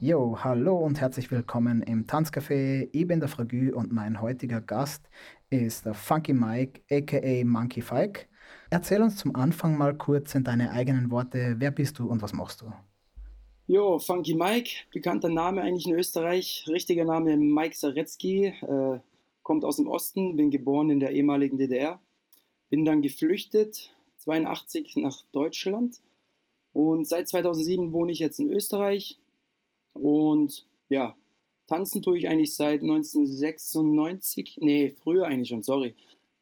Jo, hallo und herzlich willkommen im Tanzcafé. Ich bin der Fragü und mein heutiger Gast ist der Funky Mike, aka Monkey Fike. Erzähl uns zum Anfang mal kurz in deine eigenen Worte, wer bist du und was machst du? Jo, Funky Mike, bekannter Name eigentlich in Österreich. Richtiger Name Mike Saretzky, äh, kommt aus dem Osten, bin geboren in der ehemaligen DDR. Bin dann geflüchtet, 82 nach Deutschland. Und seit 2007 wohne ich jetzt in Österreich. Und ja, tanzen tue ich eigentlich seit 1996. Nee, früher eigentlich schon, sorry.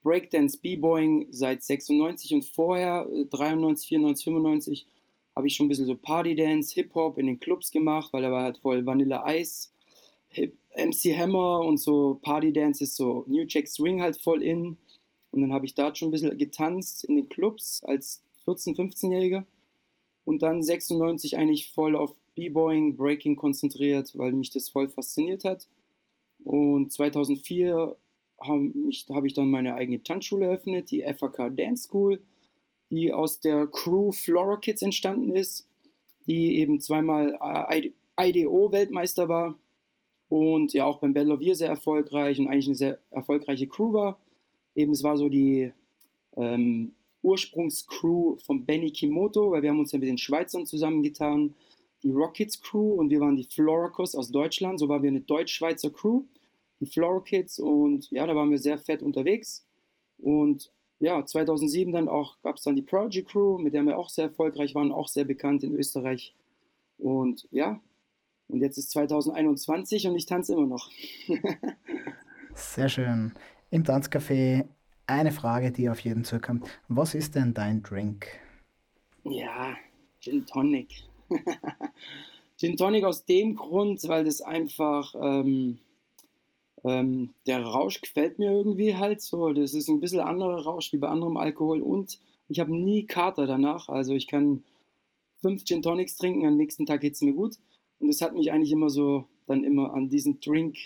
Breakdance, B-Boying seit 96 und vorher, 93, 94, 95 habe ich schon ein bisschen so Partydance, Hip-Hop in den Clubs gemacht, weil da war halt voll Vanilla Ice, Hip, MC Hammer und so Partydance ist so New Jack Swing halt voll in. Und dann habe ich da schon ein bisschen getanzt in den Clubs als 14-, 15-Jähriger. Und dann 96 eigentlich voll auf B-Boying, Breaking konzentriert, weil mich das voll fasziniert hat. Und 2004 habe hab ich dann meine eigene Tanzschule eröffnet, die FAK Dance School die aus der Crew Flora Kids entstanden ist, die eben zweimal IDO-Weltmeister war und ja auch beim Battle of Year sehr erfolgreich und eigentlich eine sehr erfolgreiche Crew war. Eben es war so die ähm, Ursprungscrew von Benny Kimoto, weil wir haben uns ja mit den Schweizern zusammengetan, die Rockets Crew und wir waren die Floracos aus Deutschland, so waren wir eine deutsch-schweizer Crew, die Flora Kids und ja, da waren wir sehr fett unterwegs und ja, 2007 dann auch gab es dann die Project Crew, mit der wir auch sehr erfolgreich waren, auch sehr bekannt in Österreich. Und ja, und jetzt ist 2021 und ich tanze immer noch. sehr schön. Im Tanzcafé eine Frage, die auf jeden zukommt. Was ist denn dein Drink? Ja, Gin Tonic. Gin Tonic aus dem Grund, weil das einfach ähm, ähm, der Rausch gefällt mir irgendwie halt so. Das ist ein bisschen anderer Rausch wie bei anderem Alkohol und ich habe nie Kater danach. Also ich kann fünf Gin Tonics trinken, am nächsten Tag geht es mir gut. Und das hat mich eigentlich immer so dann immer an diesen Drink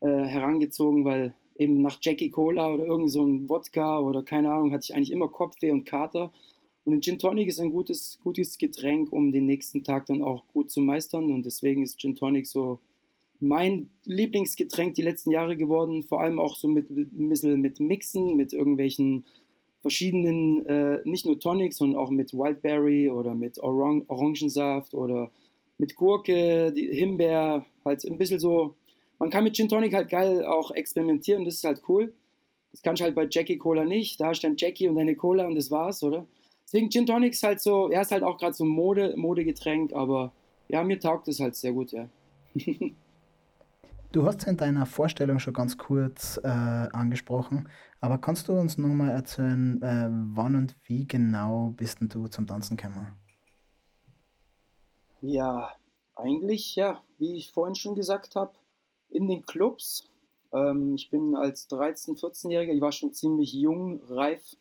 äh, herangezogen, weil eben nach Jackie Cola oder irgend so ein Wodka oder keine Ahnung, hatte ich eigentlich immer Kopfweh und Kater. Und ein Gin Tonic ist ein gutes, gutes Getränk, um den nächsten Tag dann auch gut zu meistern. Und deswegen ist Gin Tonic so mein Lieblingsgetränk die letzten Jahre geworden, vor allem auch so mit, ein bisschen mit Mixen, mit irgendwelchen verschiedenen, äh, nicht nur Tonics, sondern auch mit Wildberry oder mit Orang Orangensaft oder mit Gurke, die Himbeer, halt ein bisschen so. Man kann mit Gin Tonic halt geil auch experimentieren, das ist halt cool. Das kannst du halt bei Jackie Cola nicht. Da hast du dann Jackie und deine Cola und das war's, oder? Deswegen Gin Tonic ist halt so, er ist halt auch gerade so ein Mode, Modegetränk, aber ja, mir taugt es halt sehr gut, ja. Du hast es in deiner Vorstellung schon ganz kurz äh, angesprochen, aber kannst du uns noch mal erzählen, äh, wann und wie genau bist du zum Tanzen gekommen? Ja, eigentlich, ja, wie ich vorhin schon gesagt habe, in den Clubs. Ähm, ich bin als 13-, 14-Jähriger, ich war schon ziemlich jung, reif.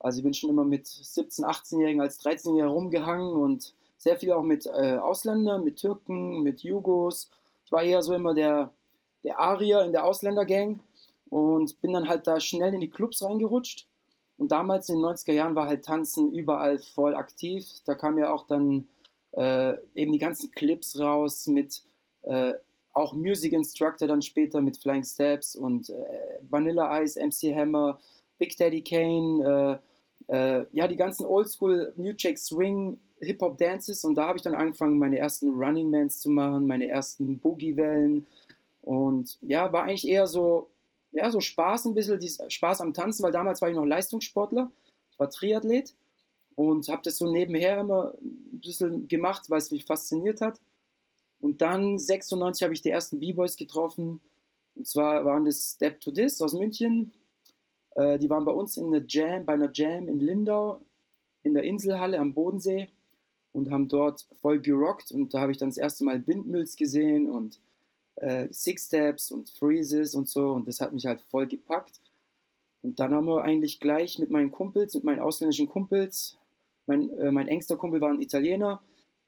Also ich bin schon immer mit 17-, 18-Jährigen als 13-Jähriger rumgehangen und sehr viel auch mit äh, Ausländern, mit Türken, mit Jugos ich war eher so immer der, der Arier in der Ausländergang und bin dann halt da schnell in die Clubs reingerutscht. Und damals in den 90er Jahren war halt Tanzen überall voll aktiv. Da kamen ja auch dann äh, eben die ganzen Clips raus mit äh, auch Music Instructor dann später mit Flying Steps und äh, Vanilla Ice, MC Hammer, Big Daddy Kane, äh, ja, die ganzen Oldschool New Jack Swing Hip-Hop-Dances und da habe ich dann angefangen, meine ersten Running Mans zu machen, meine ersten Boogie-Wellen und ja, war eigentlich eher so, ja, so Spaß ein bisschen, Spaß am Tanzen, weil damals war ich noch Leistungssportler, war Triathlet und habe das so nebenher immer ein bisschen gemacht, weil es mich fasziniert hat. Und dann 96 habe ich die ersten B-Boys getroffen. Und zwar waren das Step to This aus München. Äh, die waren bei uns in der Jam, bei einer Jam in Lindau, in der Inselhalle am Bodensee und haben dort voll gerockt. Und da habe ich dann das erste Mal Windmills gesehen und äh, Six Steps und Freezes und so. Und das hat mich halt voll gepackt. Und dann haben wir eigentlich gleich mit meinen Kumpels, mit meinen ausländischen Kumpels, mein, äh, mein engster Kumpel war ein Italiener,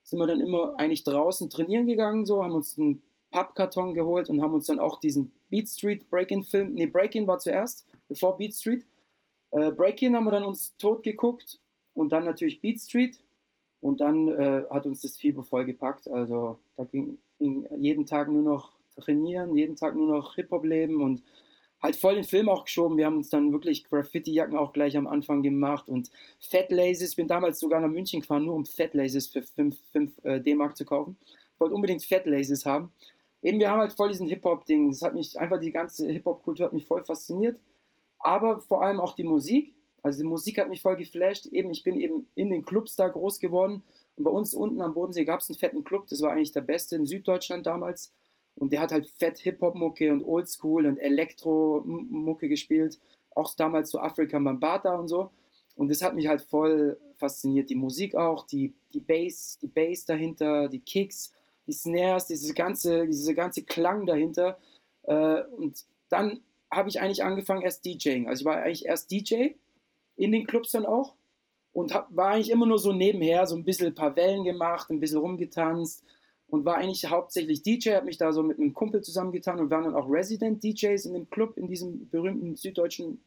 sind wir dann immer eigentlich draußen trainieren gegangen, so, haben uns einen Pappkarton geholt und haben uns dann auch diesen Beat Street Break-In-Film, nee, Break-In war zuerst, bevor Beat Street. Äh, Break-In haben wir dann uns tot geguckt und dann natürlich Beat Street und dann äh, hat uns das Fieber voll gepackt. Also Da ging, ging jeden Tag nur noch trainieren, jeden Tag nur noch Hip-Hop leben und halt voll den Film auch geschoben. Wir haben uns dann wirklich Graffiti-Jacken auch gleich am Anfang gemacht und Fat Laces. Bin damals sogar nach München gefahren, nur um Fat Laces für 5 äh, D-Mark zu kaufen. Wollte unbedingt Fat Laces haben. Eben, wir haben halt voll diesen Hip-Hop-Ding. Das hat mich einfach, die ganze Hip-Hop-Kultur hat mich voll fasziniert. Aber vor allem auch die Musik. Also die Musik hat mich voll geflasht. Eben, ich bin eben in den Clubs da groß geworden. Und bei uns unten am Bodensee gab es einen fetten Club. Das war eigentlich der beste in Süddeutschland damals. Und der hat halt fett Hip-Hop-Mucke und Oldschool und Elektro-Mucke gespielt. Auch damals so Afrika Mambata und so. Und das hat mich halt voll fasziniert. Die Musik auch, die, die Bass, die Bass dahinter, die Kicks, die Snares, diese ganze, diese ganze Klang dahinter. Äh, und dann habe ich eigentlich angefangen erst DJing. Also ich war eigentlich erst DJ in den Clubs dann auch und hab, war eigentlich immer nur so nebenher, so ein bisschen ein paar Wellen gemacht, ein bisschen rumgetanzt und war eigentlich hauptsächlich DJ, habe mich da so mit einem Kumpel zusammengetan und waren dann auch Resident DJs in dem Club, in diesem berühmten süddeutschen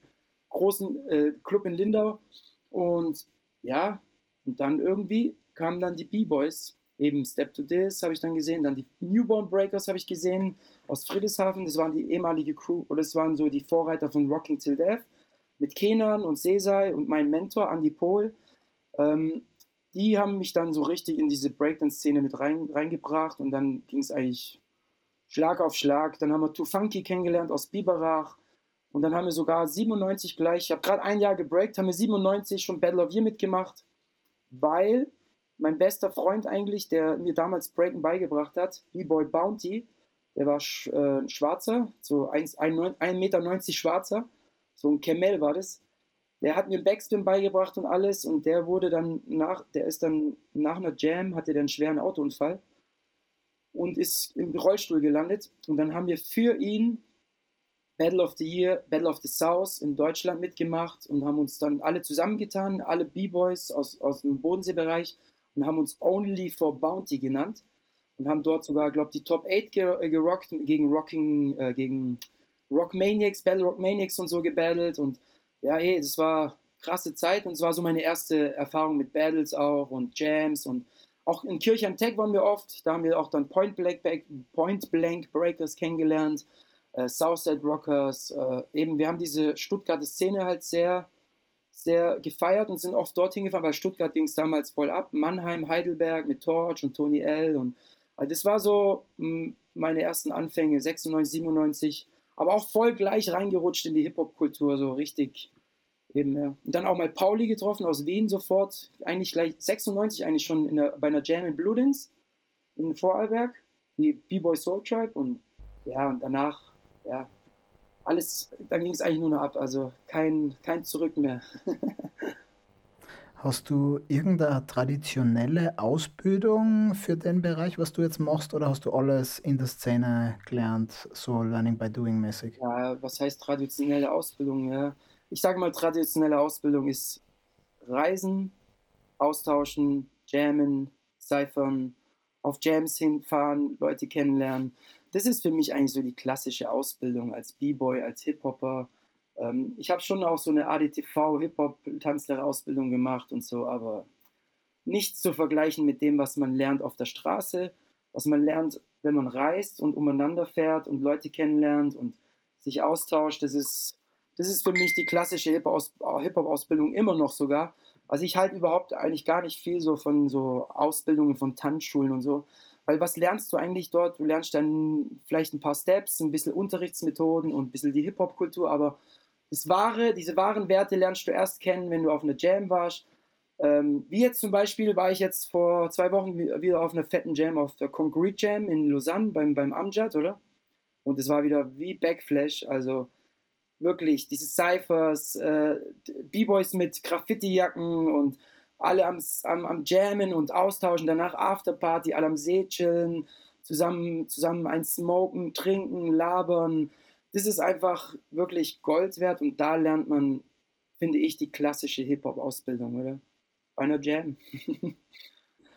großen äh, Club in Lindau. Und ja, und dann irgendwie kamen dann die B-Boys, eben Step to This habe ich dann gesehen, dann die Newborn Breakers habe ich gesehen aus Friedrichshafen, das waren die ehemalige Crew, oder das waren so die Vorreiter von Rocking Till Death, mit Kenan und Sesai und mein Mentor Andy Pohl. Ähm, die haben mich dann so richtig in diese Breakdance-Szene mit rein, reingebracht und dann ging es eigentlich Schlag auf Schlag. Dann haben wir Too Funky kennengelernt aus Biberach und dann haben wir sogar 97 gleich, ich habe gerade ein Jahr gebreakt, haben wir 97 schon Battle of Year mitgemacht, weil mein bester Freund eigentlich, der mir damals Breaken beigebracht hat, B-Boy Bounty, der war sch, äh, Schwarzer, so 1,90 Meter Schwarzer, so ein Camel war das. Der hat mir Backspin beigebracht und alles und der wurde dann nach, der ist dann nach einer Jam, hatte der einen schweren Autounfall und ist im Rollstuhl gelandet. Und dann haben wir für ihn Battle of the Year, Battle of the South in Deutschland mitgemacht und haben uns dann alle zusammengetan, alle B-Boys aus, aus dem Bodenseebereich und haben uns Only for Bounty genannt und haben dort sogar, glaube ich, die Top 8 gerockt gegen Rocking, äh, gegen Rock Maniacs, Battle Rock Maniacs und so gebattelt und ja, hey, das war krasse Zeit und es war so meine erste Erfahrung mit Battles auch und Jams und auch in Kirchheim Tech waren wir oft, da haben wir auch dann Point Blank, Point Blank Breakers kennengelernt, äh, Southside Rockers, äh, eben wir haben diese Stuttgarter Szene halt sehr, sehr gefeiert und sind oft dorthin gefahren, weil Stuttgart ging es damals voll ab, Mannheim, Heidelberg mit Torch und Tony L. und also das war so hm, meine ersten Anfänge, 96, 97, aber auch voll gleich reingerutscht in die Hip-Hop-Kultur, so richtig Eben, ja. Und dann auch mal Pauli getroffen aus Wien sofort, eigentlich gleich 96 eigentlich schon der, bei einer Jam in Bludenz in Vorarlberg, die B-Boy Soul Tribe und ja, und danach, ja, alles, dann ging es eigentlich nur noch ab, also kein, kein Zurück mehr. Hast du irgendeine traditionelle Ausbildung für den Bereich, was du jetzt machst, oder hast du alles in der Szene gelernt, so Learning by Doing mäßig? Ja, was heißt traditionelle Ausbildung? Ja, ich sage mal, traditionelle Ausbildung ist Reisen, Austauschen, Jammen, Cyphern, auf Jams hinfahren, Leute kennenlernen. Das ist für mich eigentlich so die klassische Ausbildung als B-Boy, als Hip-Hopper. Ähm, ich habe schon auch so eine ADTV Hip-Hop-Tanzlehrerausbildung gemacht und so, aber nichts zu vergleichen mit dem, was man lernt auf der Straße, was man lernt, wenn man reist und umeinander fährt und Leute kennenlernt und sich austauscht. Das ist das ist für mich die klassische Hip-Hop-Ausbildung immer noch sogar. Also ich halte überhaupt eigentlich gar nicht viel so von so Ausbildungen von Tanzschulen und so. Weil was lernst du eigentlich dort? Du lernst dann vielleicht ein paar Steps, ein bisschen Unterrichtsmethoden und ein bisschen die Hip-Hop-Kultur, aber das wahre, diese wahren Werte lernst du erst kennen, wenn du auf einer Jam warst. Ähm, wie jetzt zum Beispiel war ich jetzt vor zwei Wochen wieder auf einer fetten Jam, auf der Concrete Jam in Lausanne beim, beim Amjad, oder? Und es war wieder wie Backflash, also wirklich diese Cyphers, äh, B-Boys mit Graffiti-Jacken und alle am, am, am Jammen und austauschen, danach Afterparty, alle am See chillen, zusammen, zusammen ein Smoken, trinken, labern. Das ist einfach wirklich Gold wert und da lernt man, finde ich, die klassische Hip-Hop-Ausbildung, oder? Bei einer Jam.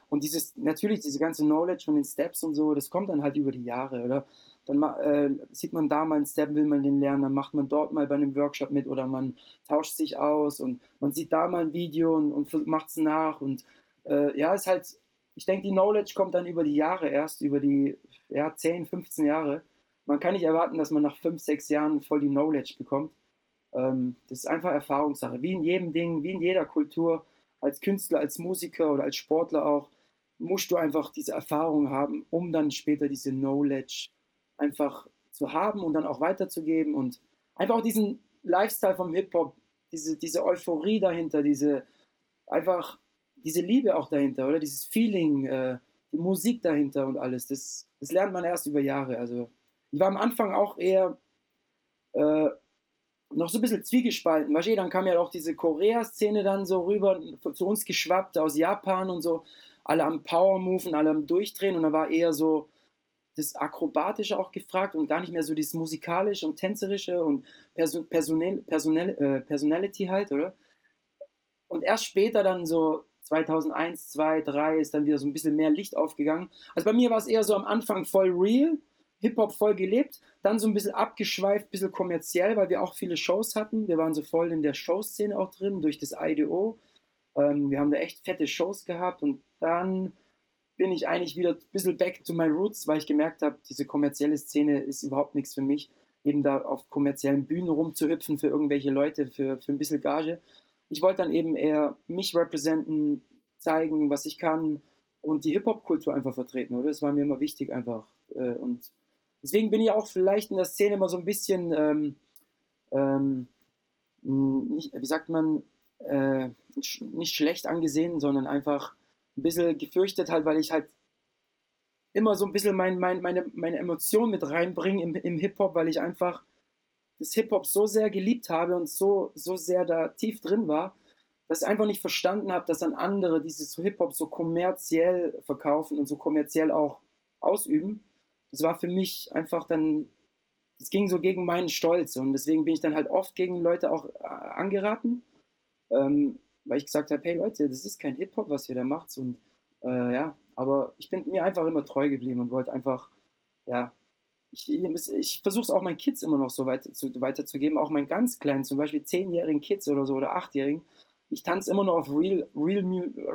und dieses, natürlich, diese ganze Knowledge von den Steps und so, das kommt dann halt über die Jahre, oder? Dann äh, sieht man da mal einen Step, will man den lernen, dann macht man dort mal bei einem Workshop mit oder man tauscht sich aus und man sieht da mal ein Video und, und macht es nach und äh, ja, ist halt ich denke, die Knowledge kommt dann über die Jahre erst, über die ja, 10, 15 Jahre. Man kann nicht erwarten, dass man nach 5, 6 Jahren voll die Knowledge bekommt. Ähm, das ist einfach Erfahrungssache. Wie in jedem Ding, wie in jeder Kultur, als Künstler, als Musiker oder als Sportler auch, musst du einfach diese Erfahrung haben, um dann später diese Knowledge einfach zu haben und dann auch weiterzugeben und einfach auch diesen Lifestyle vom Hip-Hop, diese, diese Euphorie dahinter, diese einfach diese Liebe auch dahinter, oder dieses Feeling, äh, die Musik dahinter und alles, das, das lernt man erst über Jahre. Also ich war am Anfang auch eher äh, noch so ein bisschen zwiegespalten. Weißt du, dann kam ja auch diese Korea-Szene dann so rüber zu uns geschwappt aus Japan und so. Alle am Power-Moven, alle am Durchdrehen und da war eher so das Akrobatische auch gefragt und gar nicht mehr so dieses Musikalische und Tänzerische und Person, Personal, äh, Personality halt, oder? Und erst später dann so 2001, 2, 3 ist dann wieder so ein bisschen mehr Licht aufgegangen. Also bei mir war es eher so am Anfang voll real, Hip-Hop voll gelebt, dann so ein bisschen abgeschweift, ein bisschen kommerziell, weil wir auch viele Shows hatten. Wir waren so voll in der Showszene auch drin durch das IDO. Ähm, wir haben da echt fette Shows gehabt und dann bin ich eigentlich wieder ein bisschen back to my roots, weil ich gemerkt habe, diese kommerzielle Szene ist überhaupt nichts für mich. Eben da auf kommerziellen Bühnen rumzuhüpfen für irgendwelche Leute, für, für ein bisschen Gage. Ich wollte dann eben eher mich representen, zeigen, was ich kann und die Hip-Hop-Kultur einfach vertreten, oder? Das war mir immer wichtig einfach. Äh, und Deswegen bin ich auch vielleicht in der Szene immer so ein bisschen, ähm, ähm, nicht, wie sagt man, äh, nicht schlecht angesehen, sondern einfach ein bisschen gefürchtet halt, weil ich halt immer so ein bisschen mein, mein, meine, meine Emotionen mit reinbringe im, im Hip-Hop, weil ich einfach das Hip-Hop so sehr geliebt habe und so, so sehr da tief drin war, dass ich einfach nicht verstanden habe, dass dann andere dieses Hip-Hop so kommerziell verkaufen und so kommerziell auch ausüben. Das war für mich einfach dann, es ging so gegen meinen Stolz und deswegen bin ich dann halt oft gegen Leute auch äh, angeraten, ähm, weil ich gesagt habe, hey Leute, das ist kein Hip-Hop, was ihr da macht und äh, ja, aber ich bin mir einfach immer treu geblieben und wollte einfach, ja, ich, ich versuche es auch meinen Kids immer noch so weiter zu, weiterzugeben, auch meinen ganz kleinen, zum Beispiel zehnjährigen Kids oder so oder achtjährigen. Ich tanze immer noch auf Real, Real,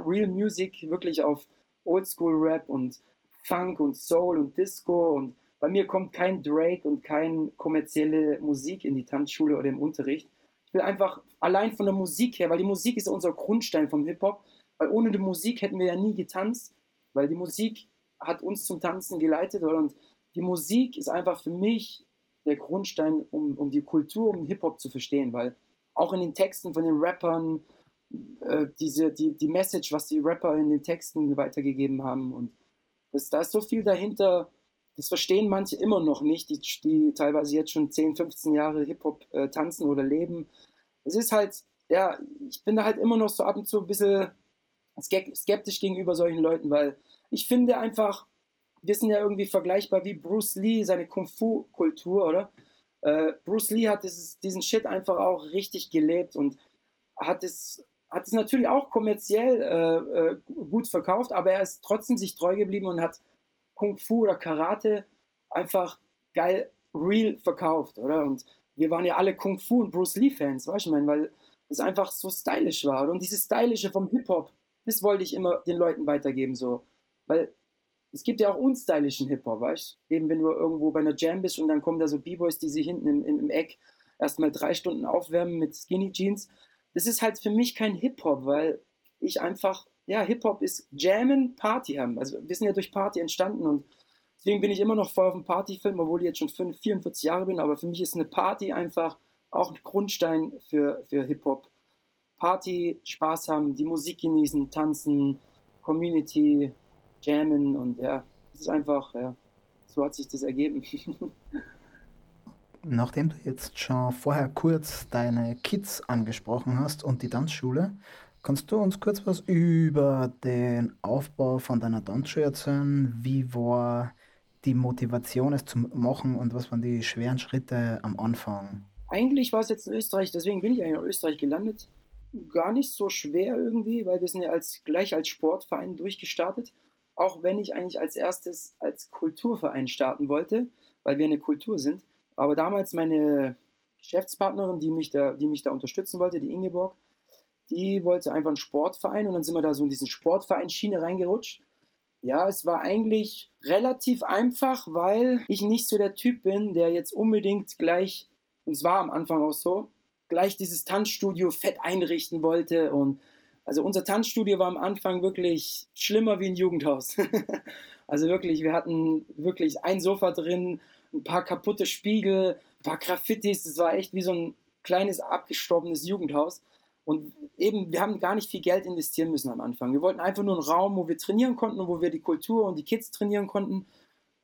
Real Music, wirklich auf Oldschool Rap und Funk und Soul und Disco und bei mir kommt kein Drake und keine kommerzielle Musik in die Tanzschule oder im Unterricht. Will einfach allein von der Musik her, weil die Musik ist unser Grundstein vom Hip-Hop, weil ohne die Musik hätten wir ja nie getanzt, weil die Musik hat uns zum Tanzen geleitet und die Musik ist einfach für mich der Grundstein, um, um die Kultur, um Hip-Hop zu verstehen, weil auch in den Texten von den Rappern, äh, diese, die, die Message, was die Rapper in den Texten weitergegeben haben und das, da ist so viel dahinter, das verstehen manche immer noch nicht, die, die teilweise jetzt schon 10, 15 Jahre Hip-Hop äh, tanzen oder leben. Es ist halt, ja, ich bin da halt immer noch so ab und zu ein bisschen skeptisch gegenüber solchen Leuten, weil ich finde einfach, wir sind ja irgendwie vergleichbar wie Bruce Lee, seine Kung-Fu-Kultur, oder? Äh, Bruce Lee hat dieses, diesen Shit einfach auch richtig gelebt und hat es hat es natürlich auch kommerziell äh, äh, gut verkauft, aber er ist trotzdem sich treu geblieben und hat Kung Fu oder Karate einfach geil real verkauft, oder? Und wir waren ja alle Kung Fu und Bruce Lee Fans, weißt du, ich meine, weil es einfach so stylisch war. Oder? Und dieses Stylische vom Hip Hop, das wollte ich immer den Leuten weitergeben, so, weil es gibt ja auch unstylischen Hip Hop, weißt du? Eben wenn du irgendwo bei einer Jam bist und dann kommen da so B-Boys, die sich hinten im, im, im Eck erstmal drei Stunden aufwärmen mit Skinny Jeans das ist halt für mich kein Hip-Hop, weil ich einfach, ja, Hip-Hop ist Jammen, Party haben. Also wir sind ja durch Party entstanden und deswegen bin ich immer noch voll auf dem Partyfilm, obwohl ich jetzt schon 5, 44 Jahre bin, aber für mich ist eine Party einfach auch ein Grundstein für, für Hip-Hop. Party, Spaß haben, die Musik genießen, tanzen, Community, jammen und ja, es ist einfach, ja, so hat sich das ergeben. Nachdem du jetzt schon vorher kurz deine Kids angesprochen hast und die Tanzschule, kannst du uns kurz was über den Aufbau von deiner Tanzschule erzählen? Wie war die Motivation, es zu machen und was waren die schweren Schritte am Anfang? Eigentlich war es jetzt in Österreich, deswegen bin ich eigentlich in Österreich gelandet. Gar nicht so schwer irgendwie, weil wir sind ja als, gleich als Sportverein durchgestartet. Auch wenn ich eigentlich als erstes als Kulturverein starten wollte, weil wir eine Kultur sind. Aber damals meine Geschäftspartnerin, die mich da, die mich da unterstützen wollte, die Ingeborg, die wollte einfach einen Sportverein und dann sind wir da so in diesen Sportverein-Schiene reingerutscht. Ja, es war eigentlich relativ einfach, weil ich nicht so der Typ bin, der jetzt unbedingt gleich, und es war am Anfang auch so, gleich dieses Tanzstudio fett einrichten wollte. Und also unser Tanzstudio war am Anfang wirklich schlimmer wie ein Jugendhaus. also wirklich, wir hatten wirklich ein Sofa drin, ein paar kaputte Spiegel, ein paar Graffitis. Es war echt wie so ein kleines abgestorbenes Jugendhaus. Und eben, wir haben gar nicht viel Geld investieren müssen am Anfang. Wir wollten einfach nur einen Raum, wo wir trainieren konnten und wo wir die Kultur und die Kids trainieren konnten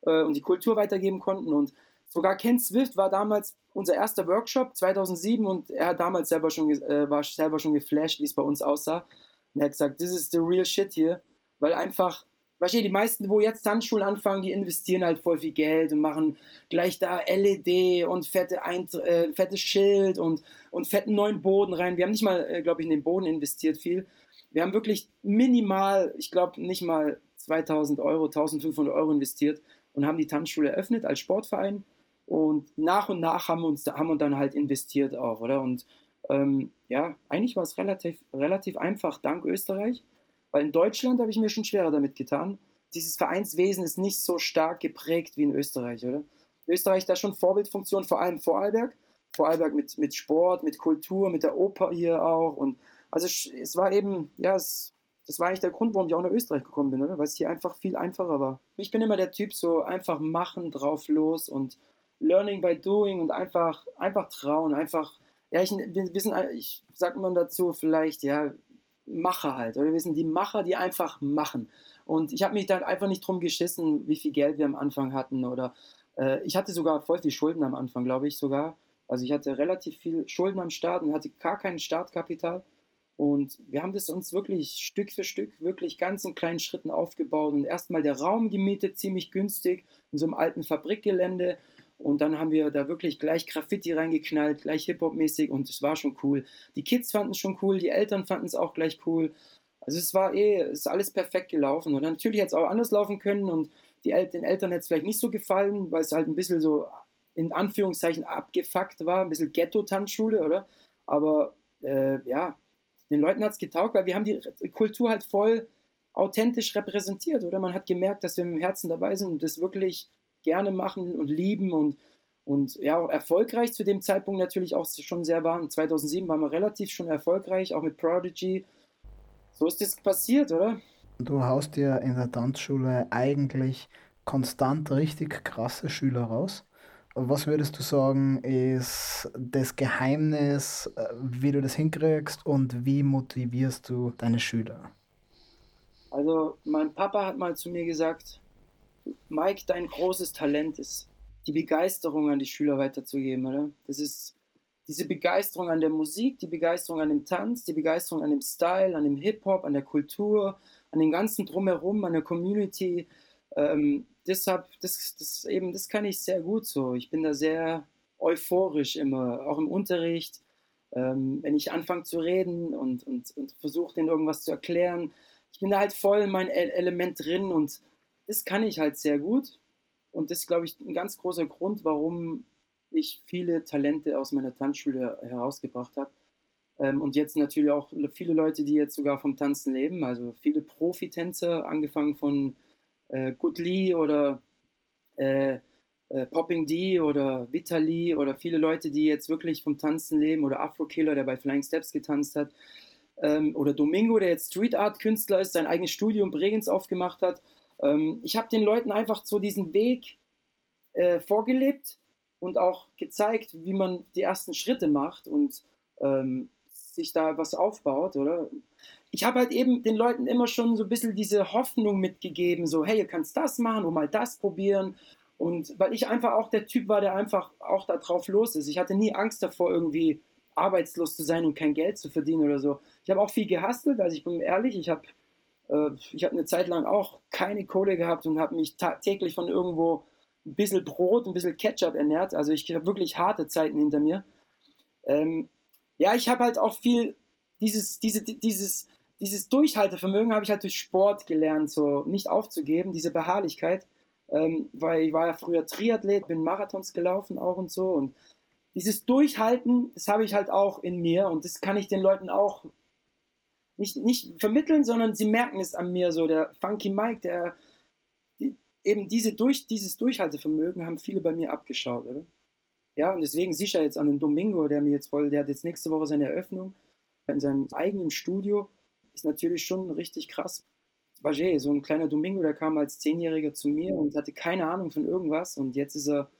äh, und die Kultur weitergeben konnten. Und sogar Ken Swift war damals unser erster Workshop 2007 und er hat damals selber schon, äh, war selber schon geflasht, wie es bei uns aussah. Und er hat gesagt, this is the real shit hier, weil einfach weißt du, die meisten, wo jetzt Tanzschulen anfangen, die investieren halt voll viel Geld und machen gleich da LED und fette, Eint äh, fettes Schild und, und fetten neuen Boden rein. Wir haben nicht mal, äh, glaube ich, in den Boden investiert viel. Wir haben wirklich minimal, ich glaube nicht mal 2000 Euro, 1500 Euro investiert und haben die Tanzschule eröffnet als Sportverein. Und nach und nach haben wir uns haben wir dann halt investiert auch, oder? Und ähm, ja, eigentlich war es relativ, relativ einfach, dank Österreich. Weil in Deutschland habe ich mir schon schwerer damit getan. Dieses Vereinswesen ist nicht so stark geprägt wie in Österreich, oder? Österreich da schon Vorbildfunktion, vor allem Vorarlberg. Vorarlberg mit, mit Sport, mit Kultur, mit der Oper hier auch. Und also es war eben, ja, es, das war eigentlich der Grund, warum ich auch nach Österreich gekommen bin, oder? Weil es hier einfach viel einfacher war. Ich bin immer der Typ, so einfach machen, drauf los und learning by doing und einfach, einfach trauen, einfach, ja, ich, wir sind, ich sag mal dazu vielleicht, ja, Macher halt. Oder wir sind die Macher, die einfach machen. Und ich habe mich dann einfach nicht drum geschissen, wie viel Geld wir am Anfang hatten. Oder äh, ich hatte sogar voll viel Schulden am Anfang, glaube ich sogar. Also ich hatte relativ viel Schulden am Start und hatte gar kein Startkapital. Und wir haben das uns wirklich Stück für Stück, wirklich ganz in kleinen Schritten aufgebaut. Und erstmal der Raum gemietet, ziemlich günstig, in so einem alten Fabrikgelände. Und dann haben wir da wirklich gleich Graffiti reingeknallt, gleich Hip-Hop-mäßig und es war schon cool. Die Kids fanden es schon cool, die Eltern fanden es auch gleich cool. Also es war eh, es ist alles perfekt gelaufen. Und natürlich hätte es auch anders laufen können und die El den Eltern hätte es vielleicht nicht so gefallen, weil es halt ein bisschen so in Anführungszeichen abgefuckt war, ein bisschen Ghetto-Tanzschule, oder? Aber äh, ja, den Leuten hat es getaugt, weil wir haben die Kultur halt voll authentisch repräsentiert, oder? Man hat gemerkt, dass wir mit dem Herzen dabei sind und das wirklich gerne machen und lieben und, und ja, auch erfolgreich zu dem Zeitpunkt natürlich auch schon sehr waren. 2007 waren wir relativ schon erfolgreich, auch mit Prodigy. So ist das passiert, oder? Du haust dir in der Tanzschule eigentlich konstant richtig krasse Schüler raus. Was würdest du sagen, ist das Geheimnis, äh, wie du das hinkriegst und wie motivierst du deine Schüler? Also, mein Papa hat mal zu mir gesagt, Mike, dein großes Talent ist, die Begeisterung an die Schüler weiterzugeben, oder? Das ist diese Begeisterung an der Musik, die Begeisterung an dem Tanz, die Begeisterung an dem Style, an dem Hip-Hop, an der Kultur, an dem ganzen Drumherum, an der Community. Ähm, deshalb, das, das eben, das kann ich sehr gut so. Ich bin da sehr euphorisch immer, auch im Unterricht. Ähm, wenn ich anfange zu reden und, und, und versuche, denen irgendwas zu erklären, ich bin da halt voll in mein Element drin und das kann ich halt sehr gut. Und das ist, glaube ich, ein ganz großer Grund, warum ich viele Talente aus meiner Tanzschule herausgebracht habe. Ähm, und jetzt natürlich auch viele Leute, die jetzt sogar vom Tanzen leben. Also viele Profitänzer, angefangen von äh, Good Lee oder äh, äh, Popping D oder Vitali oder viele Leute, die jetzt wirklich vom Tanzen leben oder Afro Killer, der bei Flying Steps getanzt hat. Ähm, oder Domingo, der jetzt Street Art Künstler ist, sein eigenes Studium Bregenz aufgemacht hat. Ähm, ich habe den Leuten einfach so diesen Weg äh, vorgelebt und auch gezeigt, wie man die ersten Schritte macht und ähm, sich da was aufbaut, oder? Ich habe halt eben den Leuten immer schon so ein bisschen diese Hoffnung mitgegeben, so, hey, ihr kannst das machen und mal das probieren. Und weil ich einfach auch der Typ war, der einfach auch da drauf los ist. Ich hatte nie Angst davor, irgendwie arbeitslos zu sein und kein Geld zu verdienen oder so. Ich habe auch viel gehastelt, also ich bin ehrlich, ich habe ich habe eine Zeit lang auch keine Kohle gehabt und habe mich täglich von irgendwo ein bisschen Brot, ein bisschen Ketchup ernährt. Also ich habe wirklich harte Zeiten hinter mir. Ähm, ja, ich habe halt auch viel dieses, diese, dieses, dieses Durchhaltevermögen habe ich halt durch Sport gelernt, so nicht aufzugeben, diese Beharrlichkeit. Ähm, weil ich war ja früher Triathlet, bin Marathons gelaufen auch und so. Und dieses Durchhalten, das habe ich halt auch in mir und das kann ich den Leuten auch nicht, nicht vermitteln, sondern sie merken es an mir so. Der Funky Mike, der, eben diese durch, dieses Durchhaltevermögen haben viele bei mir abgeschaut, oder? Ja, und deswegen sicher jetzt an den Domingo, der mir jetzt voll, der hat jetzt nächste Woche seine Eröffnung in seinem eigenen Studio, ist natürlich schon richtig krass. Bagé, so ein kleiner Domingo, der kam als Zehnjähriger zu mir und hatte keine Ahnung von irgendwas und jetzt ist er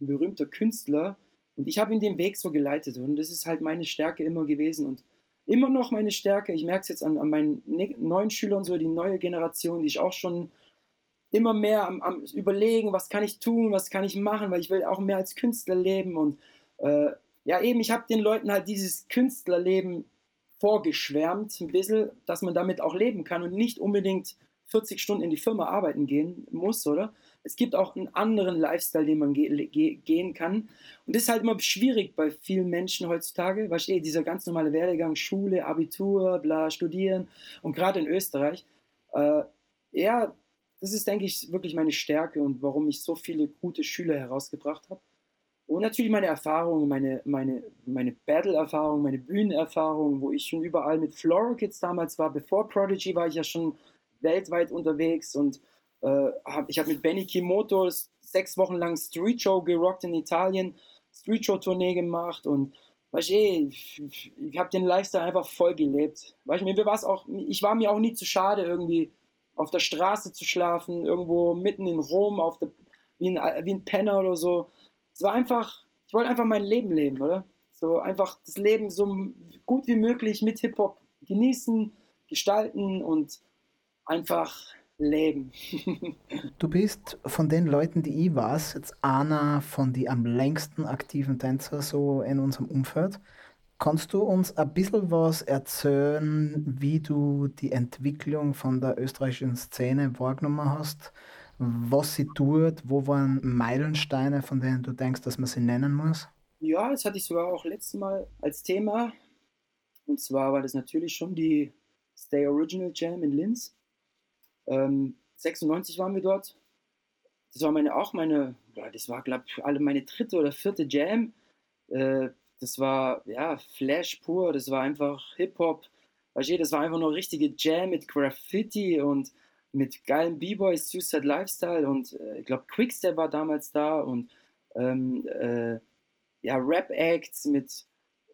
ein berühmter Künstler und ich habe ihn den Weg so geleitet und das ist halt meine Stärke immer gewesen und immer noch meine Stärke. Ich merke es jetzt an, an meinen ne-, neuen Schülern, so die neue Generation, die ich auch schon immer mehr am, am, Überlegen, was kann ich tun, was kann ich machen, weil ich will auch mehr als Künstler leben. Und äh, ja, eben, ich habe den Leuten halt dieses Künstlerleben vorgeschwärmt, ein bisschen, dass man damit auch leben kann und nicht unbedingt 40 Stunden in die Firma arbeiten gehen muss, oder? Es gibt auch einen anderen Lifestyle, den man ge ge gehen kann. Und das ist halt immer schwierig bei vielen Menschen heutzutage, weil eh dieser ganz normale Werdegang, Schule, Abitur, bla, studieren und gerade in Österreich, äh, ja, das ist, denke ich, wirklich meine Stärke und warum ich so viele gute Schüler herausgebracht habe. Und natürlich meine Erfahrungen, meine, meine, meine Battle-Erfahrung, meine Bühnenerfahrung, wo ich schon überall mit Flora Kids damals war. Bevor Prodigy war ich ja schon weltweit unterwegs und ich habe mit Benny Kimoto sechs Wochen lang Street Show gerockt in Italien, Street Show Tournee gemacht und weißt du, ich, ich habe den Lifestyle einfach voll gelebt. Weißt du, mir war auch, ich war mir auch nie zu schade irgendwie auf der Straße zu schlafen, irgendwo mitten in Rom, auf der, wie, ein, wie ein Penner oder so. Es war einfach, ich wollte einfach mein Leben leben, oder? So einfach das Leben so gut wie möglich mit Hip-Hop genießen, gestalten und einfach leben. du bist von den Leuten, die ich weiß, jetzt einer von den am längsten aktiven Tänzer so in unserem Umfeld. Kannst du uns ein bisschen was erzählen, wie du die Entwicklung von der österreichischen Szene wahrgenommen hast? Was sie tut? Wo waren Meilensteine, von denen du denkst, dass man sie nennen muss? Ja, das hatte ich sogar auch letztes Mal als Thema. Und zwar war das natürlich schon die Stay Original Jam in Linz. Ähm, 96 waren wir dort. Das war meine, auch meine, das war, glaube ich, alle meine dritte oder vierte Jam. Äh, das war ja Flash pur, das war einfach Hip-Hop. Das war einfach nur richtige Jam mit Graffiti und mit geilen B-Boys, Suicide Lifestyle und äh, ich glaube Quickstep war damals da und ähm, äh, ja, Rap-Acts mit,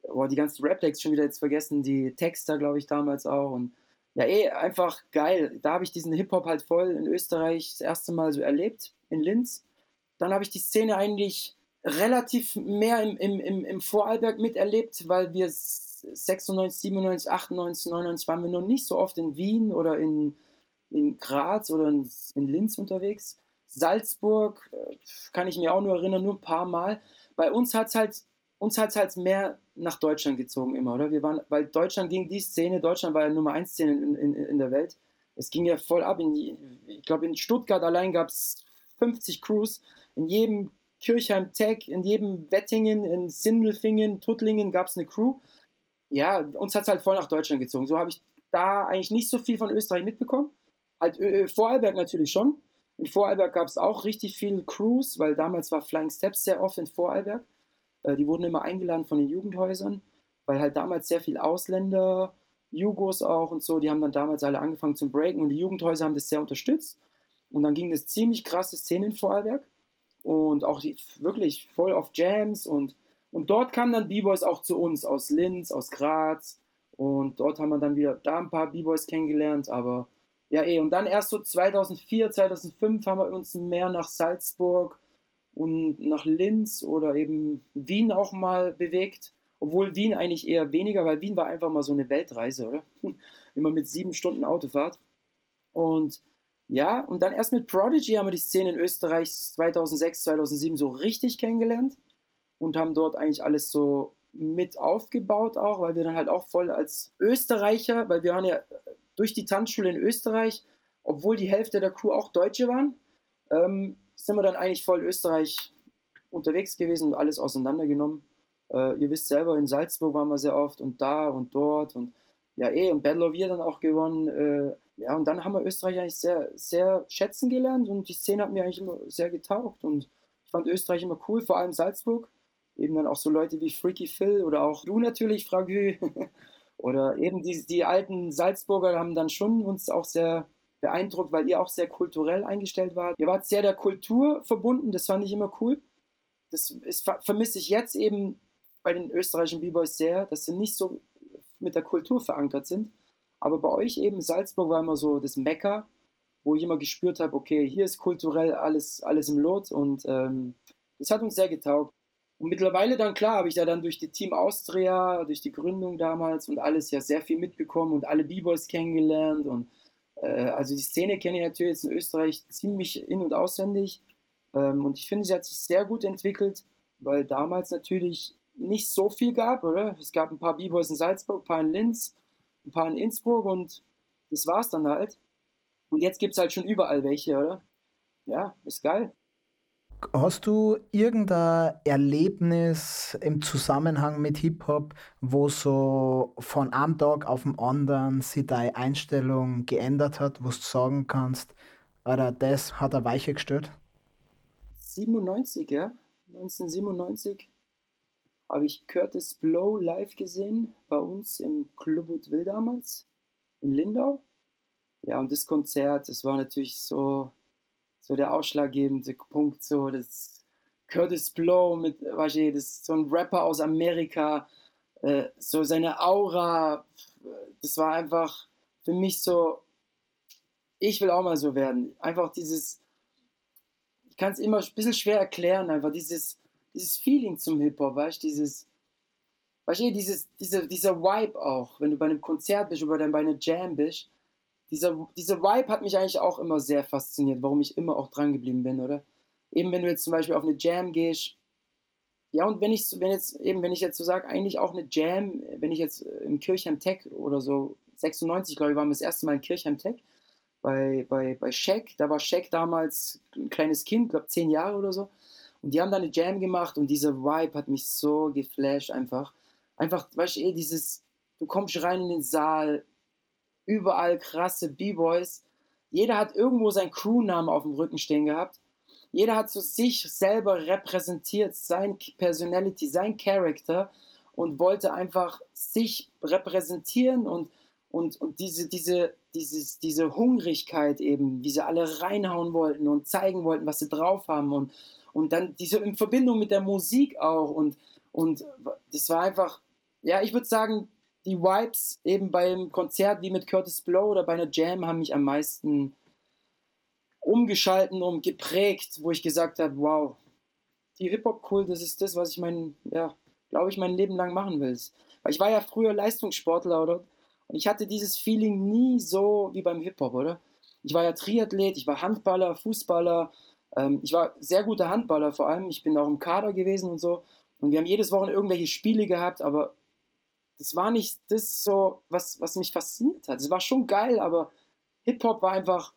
oh, die ganzen Rap-Acts schon wieder jetzt vergessen, die Texter glaube ich damals auch und ja, eh, einfach geil. Da habe ich diesen Hip-Hop halt voll in Österreich das erste Mal so erlebt, in Linz. Dann habe ich die Szene eigentlich relativ mehr im, im, im, Vorarlberg miterlebt, weil wir 96, 97, 98, 99 waren wir noch nicht so oft in Wien oder in, in Graz oder in, in Linz unterwegs. Salzburg äh, kann ich mir auch nur erinnern, nur ein paar Mal. Bei uns hat es halt, uns hat's halt mehr nach Deutschland gezogen immer, oder? Wir waren, weil Deutschland ging die Szene, Deutschland war ja Nummer 1 Szene in, in, in der Welt. Es ging ja voll ab. In, ich glaube, in Stuttgart allein gab es 50 Crews. In jedem Kirchheim Tech, in jedem Wettingen, in Sindelfingen, Tuttlingen gab es eine Crew. Ja, uns hat es halt voll nach Deutschland gezogen. So habe ich da eigentlich nicht so viel von Österreich mitbekommen. Halt äh, Vorarlberg natürlich schon. In Vorarlberg gab es auch richtig viele Crews, weil damals war Flying Steps sehr oft in Vorarlberg. Äh, die wurden immer eingeladen von den Jugendhäusern, weil halt damals sehr viele Ausländer, Jugos auch und so, die haben dann damals alle angefangen zu breaken und die Jugendhäuser haben das sehr unterstützt. Und dann ging das ziemlich krasse Szene in Vorarlberg und auch die, wirklich voll auf Jams und, und dort kamen dann B-Boys auch zu uns aus Linz, aus Graz und dort haben wir dann wieder da ein paar B-Boys kennengelernt, aber ja eh und dann erst so 2004, 2005 haben wir uns mehr nach Salzburg und nach Linz oder eben Wien auch mal bewegt, obwohl Wien eigentlich eher weniger, weil Wien war einfach mal so eine Weltreise, oder? Immer mit sieben Stunden Autofahrt und ja, und dann erst mit Prodigy haben wir die Szene in Österreich 2006, 2007 so richtig kennengelernt und haben dort eigentlich alles so mit aufgebaut auch, weil wir dann halt auch voll als Österreicher, weil wir waren ja durch die Tanzschule in Österreich, obwohl die Hälfte der Crew auch Deutsche waren, ähm, sind wir dann eigentlich voll Österreich unterwegs gewesen und alles auseinandergenommen. Äh, ihr wisst selber, in Salzburg waren wir sehr oft und da und dort und ja eh, und Battle of Year dann auch gewonnen. Äh, ja, und dann haben wir Österreich eigentlich sehr, sehr schätzen gelernt und die Szene hat mir eigentlich immer sehr getaugt und ich fand Österreich immer cool, vor allem Salzburg. Eben dann auch so Leute wie Freaky Phil oder auch du natürlich, Fragü. oder eben die, die alten Salzburger haben dann schon uns auch sehr beeindruckt, weil ihr auch sehr kulturell eingestellt wart. Ihr wart sehr der Kultur verbunden, das fand ich immer cool. Das ist, vermisse ich jetzt eben bei den österreichischen B-Boys sehr, dass sie nicht so mit der Kultur verankert sind. Aber bei euch eben, Salzburg war immer so das Mekka, wo ich immer gespürt habe, okay, hier ist kulturell alles, alles im Lot und ähm, das hat uns sehr getaugt. Und mittlerweile dann, klar, habe ich ja dann durch die Team Austria, durch die Gründung damals und alles ja sehr viel mitbekommen und alle B-Boys kennengelernt. Und also die Szene kenne ich natürlich jetzt in Österreich ziemlich in- und auswendig. Ähm, und ich finde, sie hat sich sehr gut entwickelt, weil damals natürlich nicht so viel gab, oder? Es gab ein paar B-Boys in Salzburg, ein paar in Linz, ein paar in Innsbruck und das war es dann halt. Und jetzt gibt es halt schon überall welche, oder? Ja, ist geil. Hast du irgendein Erlebnis im Zusammenhang mit Hip-Hop, wo so von einem Tag auf den anderen sich deine Einstellung geändert hat, wo du sagen kannst, oder das hat er weiche gestellt? 97, ja. 1997 habe ich Curtis Blow live gesehen bei uns im Club Will damals in Lindau. Ja, und das Konzert, das war natürlich so so der ausschlaggebende Punkt, so das Curtis Blow mit, weißt du, das ist so ein Rapper aus Amerika, äh, so seine Aura, das war einfach für mich so, ich will auch mal so werden. Einfach dieses, ich kann es immer ein bisschen schwer erklären, einfach dieses, dieses Feeling zum Hip-Hop, weißt du, dieses, weißt du, dieses, diese, dieser Vibe auch, wenn du bei einem Konzert bist oder dann bei einer Jam bist, dieser, dieser Vibe hat mich eigentlich auch immer sehr fasziniert, warum ich immer auch dran geblieben bin, oder? Eben wenn du jetzt zum Beispiel auf eine Jam gehst, ja, und wenn ich, wenn jetzt, eben, wenn ich jetzt so sage, eigentlich auch eine Jam, wenn ich jetzt im Kirchheim Tech oder so, 96, glaube ich, waren wir das erste Mal in Kirchheim Tech, bei, bei, bei Shaq, da war Shaq damals ein kleines Kind, glaube zehn Jahre oder so, und die haben da eine Jam gemacht und dieser Vibe hat mich so geflasht einfach. Einfach, weißt du, eh, dieses, du kommst rein in den Saal, überall krasse B-Boys. Jeder hat irgendwo seinen Crewnamen auf dem Rücken stehen gehabt. Jeder hat so sich selber repräsentiert, sein Personality, sein Charakter und wollte einfach sich repräsentieren und, und, und diese, diese, dieses, diese Hungrigkeit eben, wie sie alle reinhauen wollten und zeigen wollten, was sie drauf haben und, und dann diese in Verbindung mit der Musik auch und, und das war einfach, ja, ich würde sagen, die Vibes eben beim Konzert wie mit Curtis Blow oder bei einer Jam haben mich am meisten umgeschalten und geprägt, wo ich gesagt habe, wow, die Hip-Hop-Cool, das ist das, was ich mein, ja, glaube ich, mein Leben lang machen will. Weil ich war ja früher Leistungssportler, oder? Und ich hatte dieses Feeling nie so wie beim Hip-Hop, oder? Ich war ja Triathlet, ich war Handballer, Fußballer, ähm, ich war sehr guter Handballer vor allem. Ich bin auch im Kader gewesen und so. Und wir haben jedes Wochenende irgendwelche Spiele gehabt, aber das war nicht das so, was, was mich fasziniert hat. Es war schon geil, aber Hip-Hop war einfach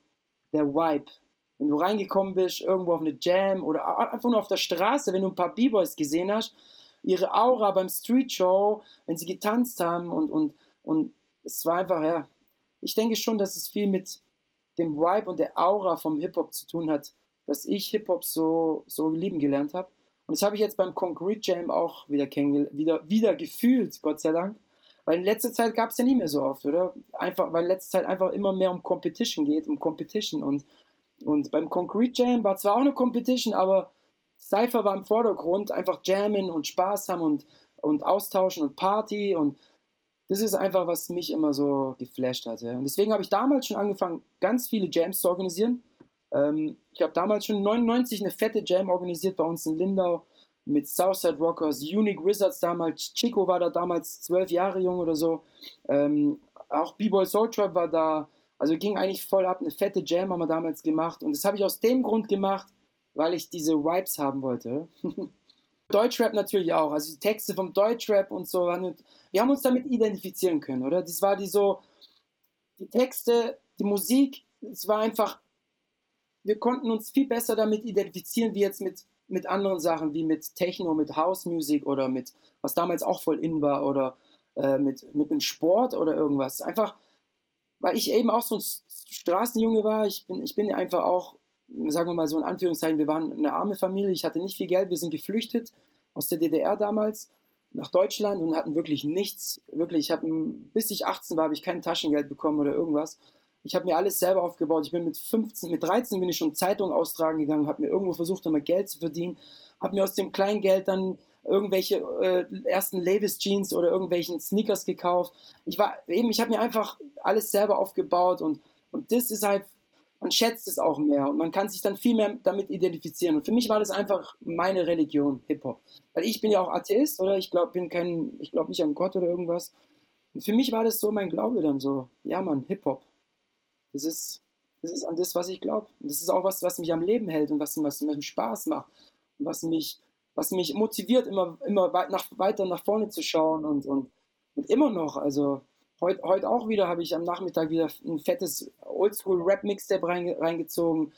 der Vibe. Wenn du reingekommen bist, irgendwo auf eine Jam oder einfach nur auf der Straße, wenn du ein paar B-Boys gesehen hast, ihre Aura beim Street Show, wenn sie getanzt haben und, und, und es war einfach, ja, ich denke schon, dass es viel mit dem Vibe und der Aura vom Hip-Hop zu tun hat, dass ich Hip-Hop so, so lieben gelernt habe. Und das habe ich jetzt beim Concrete Jam auch wieder, wieder, wieder gefühlt, Gott sei Dank. Weil in letzter Zeit gab es ja nie mehr so oft, oder? Einfach, weil in letzter Zeit einfach immer mehr um Competition geht, um Competition. Und, und beim Concrete Jam war zwar auch eine Competition, aber Cypher war im Vordergrund, einfach jammen und Spaß haben und, und austauschen und Party. Und das ist einfach, was mich immer so geflasht hat. Ja. Und deswegen habe ich damals schon angefangen, ganz viele Jams zu organisieren. Ähm, ich habe damals schon 99 eine fette Jam organisiert bei uns in Lindau mit Southside Rockers, Unique Wizards damals, Chico war da damals zwölf Jahre jung oder so, ähm, auch B-Boy Soul Trap war da, also ging eigentlich voll ab, eine fette Jam haben wir damals gemacht und das habe ich aus dem Grund gemacht, weil ich diese Vibes haben wollte. Deutschrap natürlich auch, also die Texte vom Deutschrap und so, wir haben uns damit identifizieren können, oder? Das war die so, die Texte, die Musik, es war einfach wir konnten uns viel besser damit identifizieren, wie jetzt mit, mit anderen Sachen, wie mit Techno, mit House Music oder mit, was damals auch voll in war, oder äh, mit, mit einem Sport oder irgendwas. Einfach, weil ich eben auch so ein Straßenjunge war, ich bin, ich bin einfach auch, sagen wir mal so in Anführungszeichen, wir waren eine arme Familie, ich hatte nicht viel Geld, wir sind geflüchtet aus der DDR damals nach Deutschland und hatten wirklich nichts. Wirklich, ich habe, bis ich 18 war, habe ich kein Taschengeld bekommen oder irgendwas. Ich habe mir alles selber aufgebaut. Ich bin mit 15, mit 13 bin ich schon Zeitung austragen gegangen, habe mir irgendwo versucht, einmal Geld zu verdienen, habe mir aus dem kleinen Geld dann irgendwelche äh, ersten Levis Jeans oder irgendwelchen Sneakers gekauft. Ich war eben, ich habe mir einfach alles selber aufgebaut und und das ist halt man schätzt es auch mehr und man kann sich dann viel mehr damit identifizieren. Und für mich war das einfach meine Religion, Hip-Hop. Weil ich bin ja auch Atheist, oder? Ich glaube, bin kein, ich glaube nicht an Gott oder irgendwas. Und für mich war das so mein Glaube dann so, ja Mann, Hip-Hop. Das ist, das ist an das, was ich glaube. Und das ist auch was, was mich am Leben hält und was, was mir Spaß macht. Und was mich, was mich motiviert, immer, immer weit nach, weiter nach vorne zu schauen und, und, und immer noch. Also heute, heute auch wieder habe ich am Nachmittag wieder ein fettes Oldschool-Rap-Mixtape reingezogen.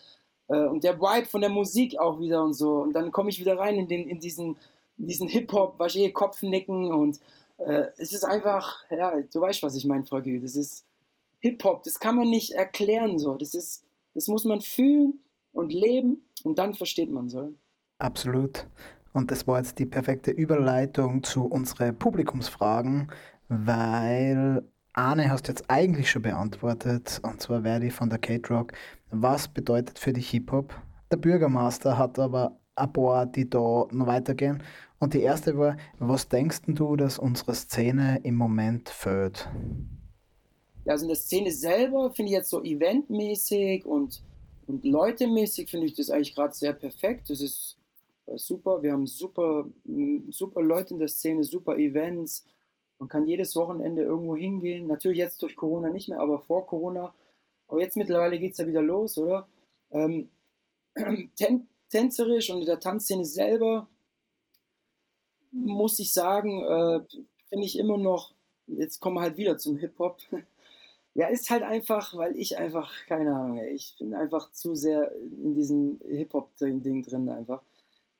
Äh, und der Vibe von der Musik auch wieder und so. Und dann komme ich wieder rein in, den, in diesen, diesen Hip-Hop, Vaché, Kopfnicken und äh, es ist einfach, ja, du weißt, was ich meine, Frau Gü. Das ist Hip-Hop, das kann man nicht erklären so. Das ist, das muss man fühlen und leben und dann versteht man so. Absolut. Und das war jetzt die perfekte Überleitung zu unseren Publikumsfragen, weil Arne hast jetzt eigentlich schon beantwortet, und zwar Verdi von der Kate Rock. Was bedeutet für dich Hip-Hop? Der Bürgermeister hat aber ein paar, die da noch weitergehen. Und die erste war, was denkst du, dass unsere Szene im Moment fehlt? Ja, also in der Szene selber finde ich jetzt so eventmäßig und, und leutemäßig finde ich das eigentlich gerade sehr perfekt. Das ist äh, super. Wir haben super, super Leute in der Szene, super Events. Man kann jedes Wochenende irgendwo hingehen. Natürlich jetzt durch Corona nicht mehr, aber vor Corona. Aber jetzt mittlerweile geht es ja wieder los, oder? Ähm, tän tänzerisch und in der Tanzszene selber muss ich sagen, äh, finde ich immer noch, jetzt kommen wir halt wieder zum Hip-Hop. Ja, ist halt einfach, weil ich einfach, keine Ahnung, ich bin einfach zu sehr in diesem Hip-Hop-Ding drin einfach.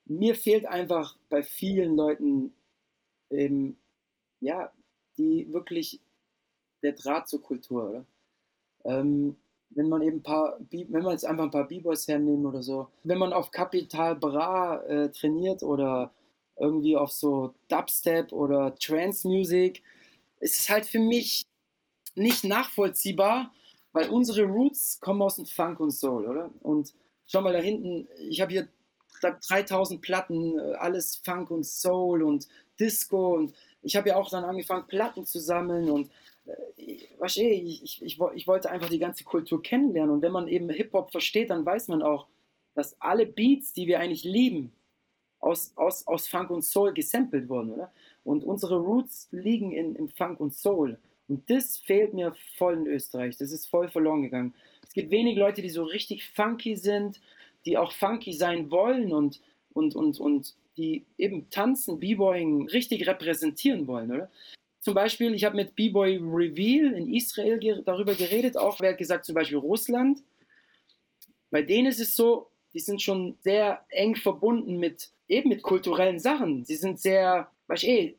Mir fehlt einfach bei vielen Leuten eben ja, die wirklich der Draht zur Kultur, oder? Ähm, wenn man eben ein paar, wenn man jetzt einfach ein paar B-Boys hernehmen oder so, wenn man auf Capital Bra äh, trainiert oder irgendwie auf so Dubstep oder Trance Music, ist es halt für mich nicht nachvollziehbar, weil unsere Roots kommen aus dem Funk und Soul, oder? Und schau mal da hinten, ich habe hier 3000 Platten, äh, alles Funk und Soul und Disco und ich habe ja auch dann angefangen, Platten zu sammeln und äh, was ich, ich, ich, ich wollte einfach die ganze Kultur kennenlernen. Und wenn man eben Hip-Hop versteht, dann weiß man auch, dass alle Beats, die wir eigentlich lieben, aus, aus, aus Funk und Soul gesampelt wurden, oder? Und unsere Roots liegen in, im Funk und Soul. Und das fehlt mir voll in Österreich. Das ist voll verloren gegangen. Es gibt wenig Leute, die so richtig funky sind, die auch funky sein wollen und, und, und, und die eben tanzen, B-Boying richtig repräsentieren wollen, oder? Zum Beispiel, ich habe mit B-Boy Reveal in Israel ge darüber geredet, auch wer hat gesagt, zum Beispiel Russland. Bei denen ist es so, die sind schon sehr eng verbunden mit eben mit kulturellen Sachen. Sie sind sehr, weißt eh,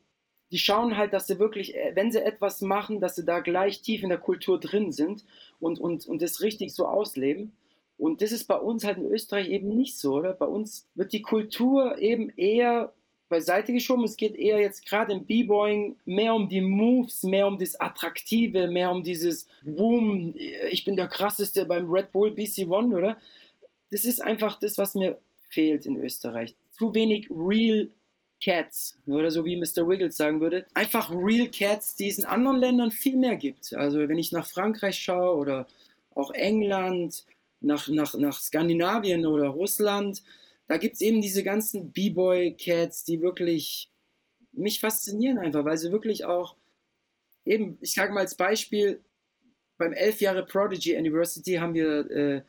die schauen halt, dass sie wirklich, äh, wenn sie etwas machen, dass sie da gleich tief in der Kultur drin sind und, und, und das richtig so ausleben. Und das ist bei uns halt in Österreich eben nicht so, oder? Bei uns wird die Kultur eben eher beiseite geschoben. Es geht eher jetzt gerade im B-Boying mehr um die Moves, mehr um das Attraktive, mehr um dieses Boom, ich bin der krasseste beim Red Bull BC One, oder? Das ist einfach das, was mir fehlt in Österreich. Zu wenig Real Cats, oder so wie Mr. Wiggles sagen würde. Einfach Real Cats, die es in anderen Ländern viel mehr gibt. Also wenn ich nach Frankreich schaue oder auch England, nach, nach, nach Skandinavien oder Russland, da gibt es eben diese ganzen B-Boy-Cats, die wirklich mich faszinieren einfach, weil sie wirklich auch eben, ich sage mal als Beispiel, beim 11 Jahre Prodigy Anniversary haben wir äh,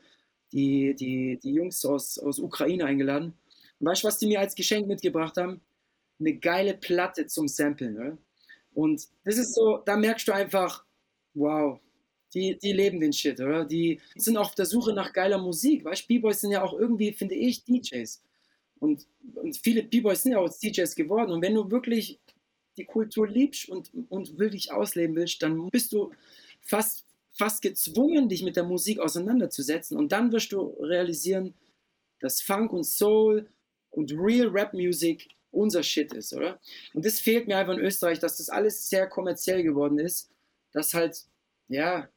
die, die, die Jungs aus, aus Ukraine eingeladen. Und weißt du, was die mir als Geschenk mitgebracht haben? Eine geile Platte zum Samplen. Oder? Und das ist so, da merkst du einfach, wow, die, die leben den Shit, oder? Die sind auf der Suche nach geiler Musik, weißt du? B-Boys sind ja auch irgendwie, finde ich, DJs. Und, und viele B-Boys sind ja auch DJs geworden. Und wenn du wirklich die Kultur liebst und, und wirklich ausleben willst, dann bist du fast, fast gezwungen, dich mit der Musik auseinanderzusetzen. Und dann wirst du realisieren, dass Funk und Soul und Real Rap Music unser Shit ist, oder? Und das fehlt mir einfach in Österreich, dass das alles sehr kommerziell geworden ist, dass halt, ja,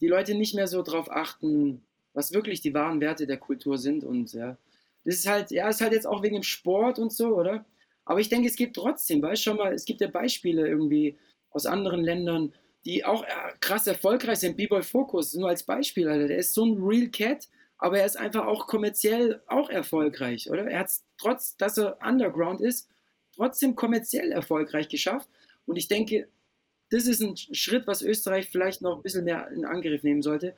die Leute nicht mehr so drauf achten, was wirklich die wahren Werte der Kultur sind. Und ja, das ist halt, ja, ist halt jetzt auch wegen dem Sport und so, oder? Aber ich denke, es gibt trotzdem, weißt du schon mal, es gibt ja Beispiele irgendwie aus anderen Ländern, die auch äh, krass erfolgreich sind. B-Boy Focus, nur als Beispiel, Alter. Der ist so ein Real Cat, aber er ist einfach auch kommerziell auch erfolgreich, oder? Er hat es trotz, dass er Underground ist, trotzdem kommerziell erfolgreich geschafft. Und ich denke, das ist ein Schritt, was Österreich vielleicht noch ein bisschen mehr in Angriff nehmen sollte,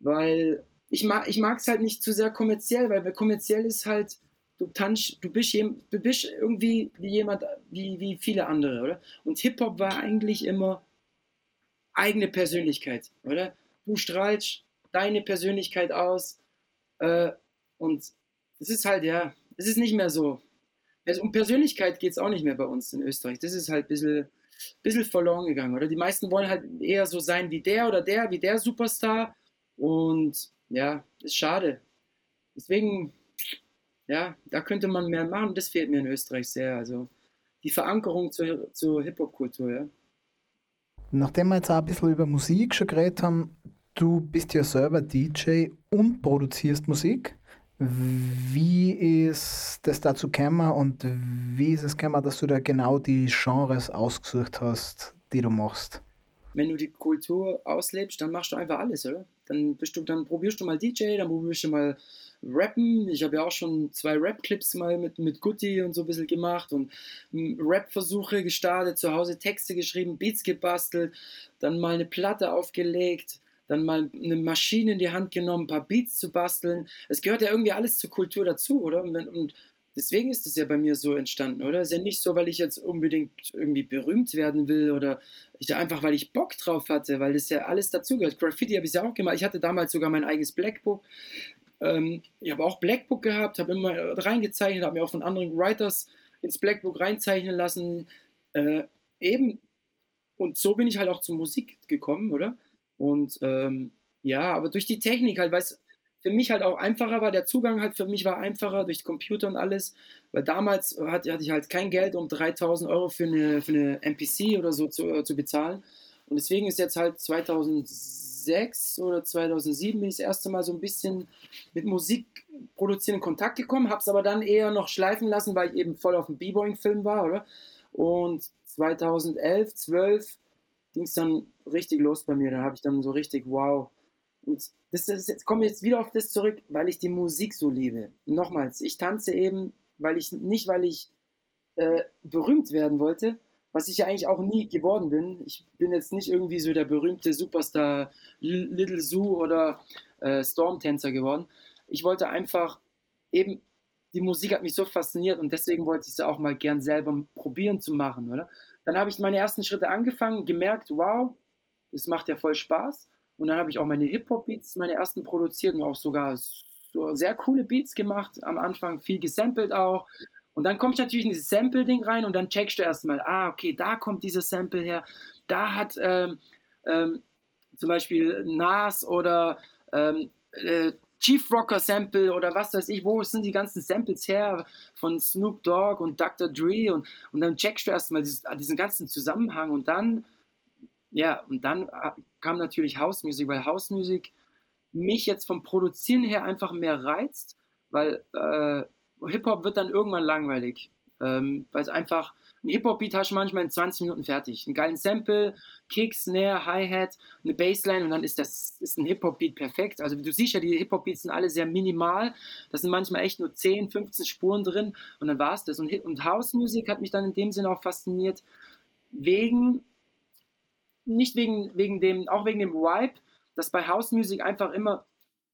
weil ich mag ich es halt nicht zu sehr kommerziell, weil kommerziell ist halt, du tanzt, du bist, du bist irgendwie wie jemand, wie, wie viele andere, oder? Und Hip-Hop war eigentlich immer eigene Persönlichkeit, oder? Du strahlst deine Persönlichkeit aus äh, und es ist halt, ja, es ist nicht mehr so. Also um Persönlichkeit geht es auch nicht mehr bei uns in Österreich. Das ist halt ein bisschen bisschen verloren gegangen, oder? Die meisten wollen halt eher so sein wie der oder der, wie der Superstar. Und ja, ist schade. Deswegen, ja, da könnte man mehr machen. Das fehlt mir in Österreich sehr. Also die Verankerung zur, zur Hip-Hop-Kultur, ja. Nachdem wir jetzt auch ein bisschen über Musik schon geredet haben, du bist ja selber DJ und produzierst Musik. Wie ist das dazu gekommen und wie ist es gekommen, dass du da genau die Genres ausgesucht hast, die du machst? Wenn du die Kultur auslebst, dann machst du einfach alles, oder? Dann, bist du, dann probierst du mal DJ, dann probierst du mal Rappen. Ich habe ja auch schon zwei Rap-Clips mal mit, mit Gutti und so ein bisschen gemacht und Rap-Versuche gestartet, zu Hause Texte geschrieben, Beats gebastelt, dann mal eine Platte aufgelegt dann mal eine Maschine in die Hand genommen, ein paar Beats zu basteln. Es gehört ja irgendwie alles zur Kultur dazu, oder? Und, deswegen ist es ja bei mir so entstanden, oder? Ist ja nicht so, weil ich jetzt unbedingt irgendwie berühmt werden will oder ich, einfach, weil ich Bock drauf hatte, weil das ja alles dazugehört. Graffiti habe ich ja auch gemacht. Ich hatte damals sogar mein eigenes Blackbook. Ähm, ich habe auch Blackbook gehabt, habe immer reingezeichnet, habe mir auch von anderen Writers ins Blackbook reinzeichnen lassen. Äh, eben. Und so bin ich halt auch zur Musik gekommen, oder? Und ähm, ja, aber durch die Technik halt, weil es für mich halt auch einfacher war, der Zugang halt für mich war einfacher durch Computer und alles, weil damals hatte, hatte ich halt kein Geld, um 3000 Euro für eine, für eine MPC oder so zu, äh, zu bezahlen. Und deswegen ist jetzt halt 2006 oder 2007 bin ich das erste Mal so ein bisschen mit Musik produzieren in Kontakt gekommen, habe es aber dann eher noch schleifen lassen, weil ich eben voll auf dem B-Boying-Film war, oder? Und 2011, 12 ging es dann richtig los bei mir. Da habe ich dann so richtig, wow. Und das ist, jetzt komme jetzt wieder auf das zurück, weil ich die Musik so liebe. Nochmals, ich tanze eben, weil ich nicht, weil ich äh, berühmt werden wollte, was ich ja eigentlich auch nie geworden bin. Ich bin jetzt nicht irgendwie so der berühmte Superstar Little Zoo oder äh, Stormtänzer geworden. Ich wollte einfach eben, die Musik hat mich so fasziniert und deswegen wollte ich es auch mal gern selber probieren zu machen, oder? Dann habe ich meine ersten Schritte angefangen, gemerkt, wow, es macht ja voll Spaß. Und dann habe ich auch meine Hip-Hop-Beats, meine ersten produziert und auch sogar so sehr coole Beats gemacht. Am Anfang viel gesampelt auch. Und dann komme ich natürlich in dieses Sample-Ding rein und dann checkst du erstmal, ah, okay, da kommt dieses Sample her. Da hat ähm, ähm, zum Beispiel Nas oder ähm, äh, Chief Rocker Sample oder was weiß ich, wo sind die ganzen Samples her von Snoop Dogg und Dr. Dre und, und dann checkst du erstmal diesen ganzen Zusammenhang und dann, ja, und dann kam natürlich House Music, weil House Music mich jetzt vom Produzieren her einfach mehr reizt, weil äh, Hip-Hop wird dann irgendwann langweilig, ähm, weil es einfach, ein Hip-Hop-Beat hast du manchmal in 20 Minuten fertig. Einen geilen Sample, Kick, Snare, Hi-Hat, eine Bassline und dann ist das ist ein Hip-Hop-Beat perfekt. Also du siehst ja, die Hip-Hop-Beats sind alle sehr minimal. Das sind manchmal echt nur 10, 15 Spuren drin und dann war es das. Und, und House-Musik hat mich dann in dem Sinne auch fasziniert, wegen, nicht wegen, wegen dem, auch wegen dem Vibe, dass bei House-Musik einfach immer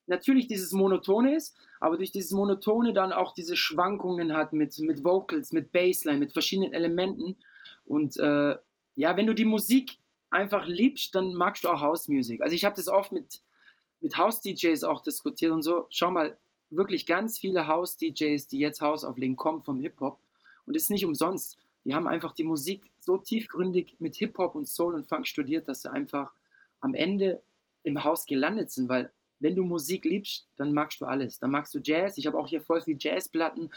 natürlich dieses Monotone ist, aber durch dieses Monotone dann auch diese Schwankungen hat mit, mit Vocals, mit Bassline, mit verschiedenen Elementen. Und äh, ja, wenn du die Musik einfach liebst, dann magst du auch House-Musik. Also ich habe das oft mit, mit House-DJs auch diskutiert und so. Schau mal, wirklich ganz viele House-DJs, die jetzt House auflegen, kommen vom Hip-Hop. Und es ist nicht umsonst. Die haben einfach die Musik so tiefgründig mit Hip-Hop und Soul und Funk studiert, dass sie einfach am Ende im Haus gelandet sind, weil wenn du Musik liebst, dann magst du alles. Dann magst du Jazz. Ich habe auch hier voll viel Jazzplatten.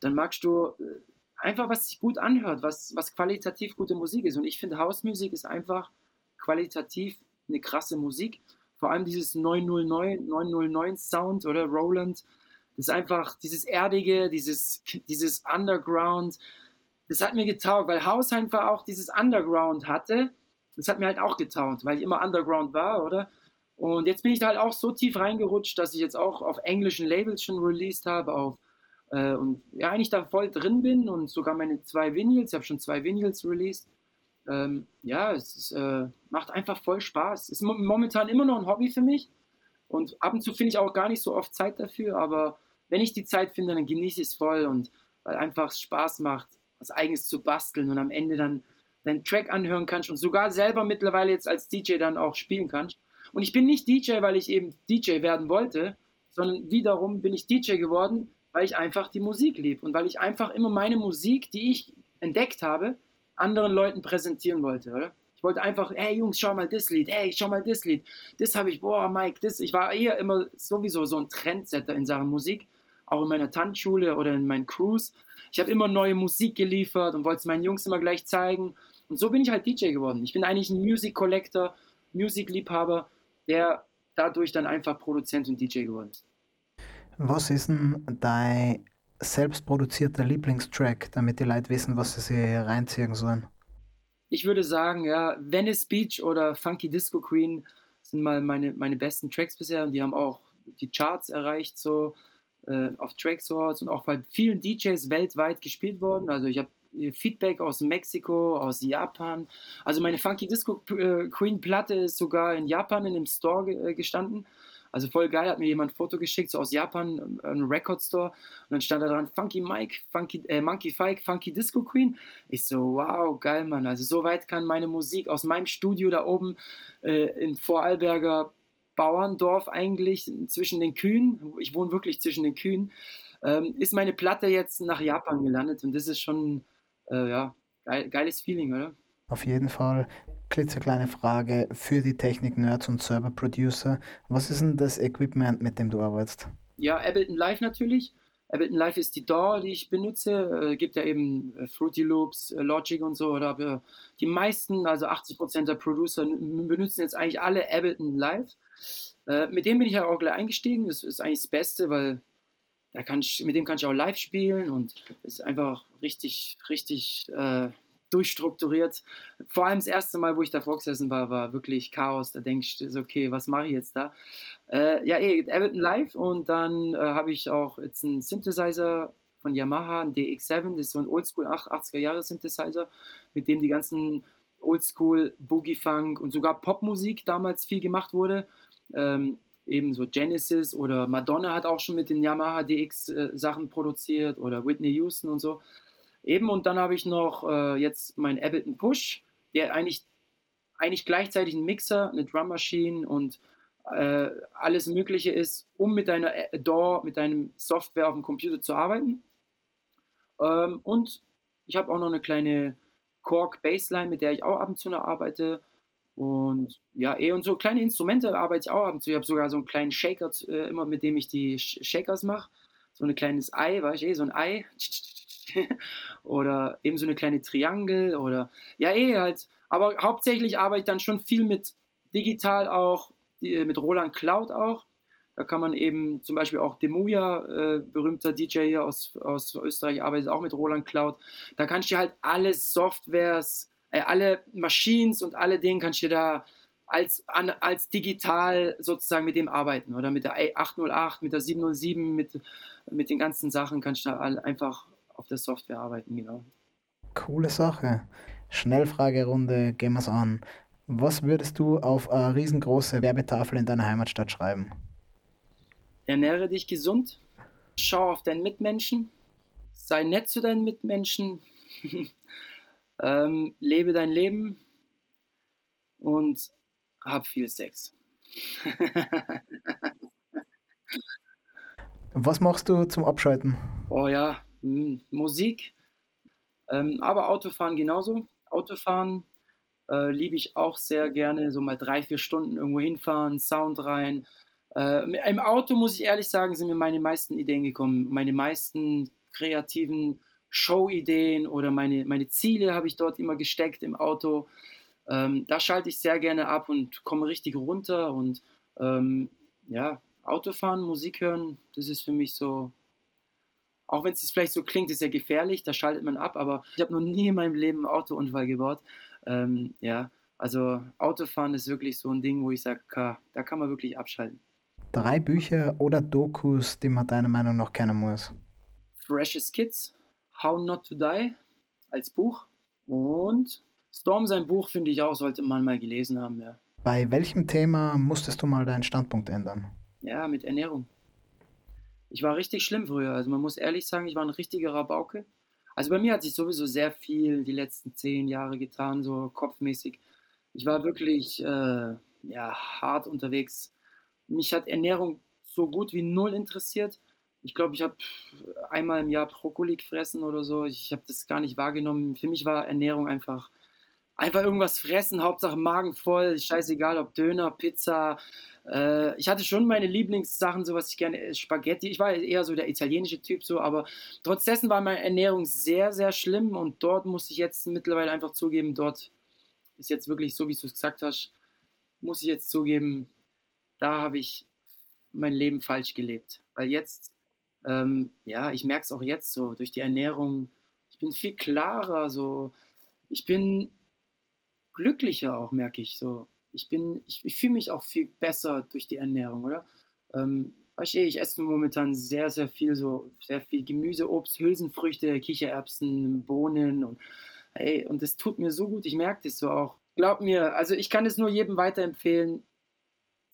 Dann magst du äh, einfach, was sich gut anhört, was, was qualitativ gute Musik ist. Und ich finde, Hausmusik ist einfach qualitativ eine krasse Musik. Vor allem dieses 909, 909 Sound oder Roland. Das ist einfach dieses Erdige, dieses, dieses Underground. Das hat mir getaugt, weil House einfach auch dieses Underground hatte. Das hat mir halt auch getaugt, weil ich immer Underground war, oder? Und jetzt bin ich da halt auch so tief reingerutscht, dass ich jetzt auch auf englischen Labels schon released habe, auf äh, und ja, eigentlich da voll drin bin und sogar meine zwei Vinyls, ich habe schon zwei Vinyls released. Ähm, ja, es ist, äh, macht einfach voll Spaß. Ist momentan immer noch ein Hobby für mich und ab und zu finde ich auch gar nicht so oft Zeit dafür, aber wenn ich die Zeit finde, dann genieße ich es voll und weil einfach Spaß macht, was eigenes zu basteln und am Ende dann deinen Track anhören kannst und sogar selber mittlerweile jetzt als DJ dann auch spielen kannst. Und ich bin nicht DJ, weil ich eben DJ werden wollte, sondern wiederum bin ich DJ geworden, weil ich einfach die Musik liebe und weil ich einfach immer meine Musik, die ich entdeckt habe, anderen Leuten präsentieren wollte, oder? Ich wollte einfach, hey Jungs, schau mal das Lied, hey, schau mal das Lied. Das habe ich, boah, Mike, das. Ich war eher immer sowieso so ein Trendsetter in Sachen Musik, auch in meiner Tanzschule oder in meinen Crews. Ich habe immer neue Musik geliefert und wollte es meinen Jungs immer gleich zeigen. Und so bin ich halt DJ geworden. Ich bin eigentlich ein Music Collector, Music Liebhaber, der dadurch dann einfach Produzent und DJ geworden ist. Was ist denn dein selbstproduzierter Lieblingstrack, damit die Leute wissen, was sie sich reinziehen sollen? Ich würde sagen, ja, Venice Beach oder Funky Disco Queen sind mal meine, meine besten Tracks bisher und die haben auch die Charts erreicht, so äh, auf Track Swords und auch bei vielen DJs weltweit gespielt worden. Also ich habe Feedback aus Mexiko, aus Japan. Also meine Funky Disco äh, Queen Platte ist sogar in Japan in dem Store äh, gestanden. Also voll geil, hat mir jemand ein Foto geschickt, so aus Japan, ein Record Store. Und dann stand da dran, Funky Mike, Funky, äh, Monkey Fike, Funky Disco Queen. Ich so, wow, geil, Mann. Also so weit kann meine Musik aus meinem Studio da oben äh, in Vorarlberger Bauerndorf eigentlich, zwischen den Kühen, ich wohne wirklich zwischen den Kühen, ähm, ist meine Platte jetzt nach Japan gelandet. Und das ist schon, äh, ja, geil, geiles Feeling, oder? Auf jeden Fall klitzekleine Frage für die Technik-Nerds und Server-Producer. Was ist denn das Equipment, mit dem du arbeitest? Ja, Ableton Live natürlich. Ableton Live ist die DAW, die ich benutze. Äh, gibt ja eben äh, Fruity Loops, äh, Logic und so. Oder äh, die meisten, also 80% der Producer, benutzen jetzt eigentlich alle Ableton Live. Äh, mit dem bin ich ja auch gleich eingestiegen. Das ist eigentlich das Beste, weil da kann ich, mit dem kann ich auch live spielen und ist einfach richtig, richtig äh, durchstrukturiert. Vor allem das erste Mal, wo ich davor gesessen war, war wirklich Chaos. Da denkst du, okay, was mache ich jetzt da? Äh, ja, eh, Everton Live und dann äh, habe ich auch jetzt einen Synthesizer von Yamaha, ein DX7, das ist so ein Oldschool 80er Jahre Synthesizer, mit dem die ganzen Oldschool Boogie Funk und sogar Popmusik damals viel gemacht wurde. Ähm, eben so Genesis oder Madonna hat auch schon mit den Yamaha DX äh, Sachen produziert oder Whitney Houston und so. Eben, und dann habe ich noch äh, jetzt meinen Ableton Push, der eigentlich, eigentlich gleichzeitig ein Mixer, eine Drum Machine und äh, alles Mögliche ist, um mit deiner DAW, mit deinem Software auf dem Computer zu arbeiten. Ähm, und ich habe auch noch eine kleine Korg Bassline, mit der ich auch ab und zu noch arbeite. Und ja, eh, und so kleine Instrumente arbeite ich auch ab und zu. Ich habe sogar so einen kleinen Shaker, äh, immer mit dem ich die Shakers mache. So ein kleines Ei, weißt du, eh, so ein Ei. oder eben so eine kleine Triangel oder ja, eh halt. Aber hauptsächlich arbeite ich dann schon viel mit digital auch, mit Roland Cloud auch. Da kann man eben zum Beispiel auch Demuja, äh, berühmter DJ hier aus, aus Österreich, arbeitet auch mit Roland Cloud. Da kannst du halt alle Softwares, äh, alle Machines und alle Dinge kannst du da als, an, als digital sozusagen mit dem arbeiten oder mit der 808, mit der 707, mit, mit den ganzen Sachen kannst du da einfach auf der Software arbeiten, genau. Coole Sache. Schnellfragerunde, gehen wir es an. Was würdest du auf eine riesengroße Werbetafel in deiner Heimatstadt schreiben? Ernähre dich gesund, schau auf deinen Mitmenschen, sei nett zu deinen Mitmenschen, ähm, lebe dein Leben und hab viel Sex. Was machst du zum Abschalten? Oh ja, hm, Musik, ähm, aber Autofahren genauso. Autofahren äh, liebe ich auch sehr gerne, so mal drei, vier Stunden irgendwo hinfahren, Sound rein. Äh, Im Auto, muss ich ehrlich sagen, sind mir meine meisten Ideen gekommen. Meine meisten kreativen Show-Ideen oder meine, meine Ziele habe ich dort immer gesteckt im Auto. Ähm, da schalte ich sehr gerne ab und komme richtig runter und Ähm, ja, Autofahren, Musik hören, das ist für mich so, auch wenn es vielleicht so klingt, ist ja gefährlich, da schaltet man ab, aber ich habe noch nie in meinem Leben einen Autounfall gebaut. Ähm, ja, also Autofahren ist wirklich so ein Ding, wo ich sage, da kann man wirklich abschalten. Drei Bücher oder Dokus, die man deiner Meinung nach kennen muss. Freshest Kids, How Not to Die als Buch und Storm sein Buch finde ich auch, sollte man mal gelesen haben, ja. Bei welchem Thema musstest du mal deinen Standpunkt ändern? Ja, mit Ernährung. Ich war richtig schlimm früher. Also man muss ehrlich sagen, ich war ein richtiger Rabauke. Also bei mir hat sich sowieso sehr viel die letzten zehn Jahre getan, so kopfmäßig. Ich war wirklich äh, ja, hart unterwegs. Mich hat Ernährung so gut wie null interessiert. Ich glaube, ich habe einmal im Jahr Brokkoli gefressen oder so. Ich habe das gar nicht wahrgenommen. Für mich war Ernährung einfach einfach irgendwas fressen, Hauptsache Magen voll, scheißegal ob Döner, Pizza. Äh, ich hatte schon meine Lieblingssachen, so was ich gerne, äh, Spaghetti. Ich war eher so der italienische Typ, so, aber trotz dessen war meine Ernährung sehr, sehr schlimm und dort muss ich jetzt mittlerweile einfach zugeben, dort ist jetzt wirklich so, wie du es gesagt hast, muss ich jetzt zugeben, da habe ich mein Leben falsch gelebt. Weil jetzt, ähm, ja, ich merke es auch jetzt so, durch die Ernährung, ich bin viel klarer, so, ich bin glücklicher auch, merke ich so. Ich bin, ich, ich fühle mich auch viel besser durch die Ernährung, oder? Ähm, du, ich esse momentan sehr, sehr viel so, sehr viel Gemüse, Obst, Hülsenfrüchte, Kichererbsen, Bohnen und ey, und das tut mir so gut, ich merke das so auch. Glaub mir, also ich kann es nur jedem weiterempfehlen,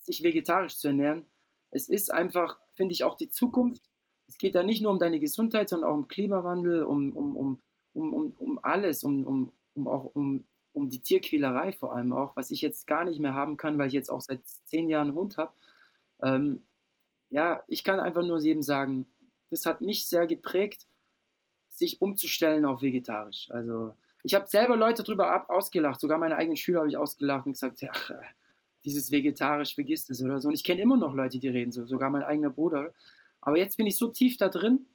sich vegetarisch zu ernähren. Es ist einfach, finde ich, auch die Zukunft. Es geht da nicht nur um deine Gesundheit, sondern auch um Klimawandel, um, um, um, um, um, um alles, um, um, um auch um um die Tierquälerei vor allem auch, was ich jetzt gar nicht mehr haben kann, weil ich jetzt auch seit zehn Jahren einen Hund habe. Ähm, ja, ich kann einfach nur jedem sagen, das hat mich sehr geprägt, sich umzustellen auf vegetarisch. Also ich habe selber Leute darüber ausgelacht, sogar meine eigenen Schüler habe ich ausgelacht und gesagt, ja, dieses vegetarisch, vergiss das oder so. Und ich kenne immer noch Leute, die reden so, sogar mein eigener Bruder. Aber jetzt bin ich so tief da drin,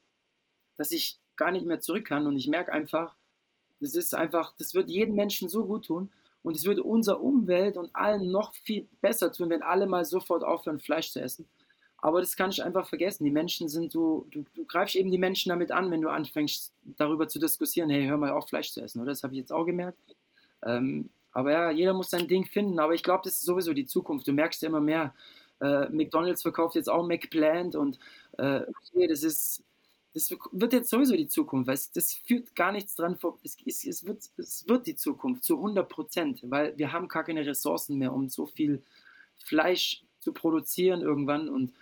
dass ich gar nicht mehr zurück kann und ich merke einfach, das ist einfach, das wird jedem Menschen so gut tun und es würde unserer Umwelt und allen noch viel besser tun, wenn alle mal sofort aufhören, Fleisch zu essen. Aber das kann ich einfach vergessen. Die Menschen sind so, du, du greifst eben die Menschen damit an, wenn du anfängst, darüber zu diskutieren, hey, hör mal auf, Fleisch zu essen, oder? Das habe ich jetzt auch gemerkt. Ähm, aber ja, jeder muss sein Ding finden. Aber ich glaube, das ist sowieso die Zukunft. Du merkst ja immer mehr. Äh, McDonalds verkauft jetzt auch McPlant und äh, das ist, das wird jetzt sowieso die Zukunft, weil es, das führt gar nichts dran vor. Es, es, es, wird, es wird die Zukunft zu 100 Prozent, weil wir haben gar keine Ressourcen mehr, um so viel Fleisch zu produzieren irgendwann. Und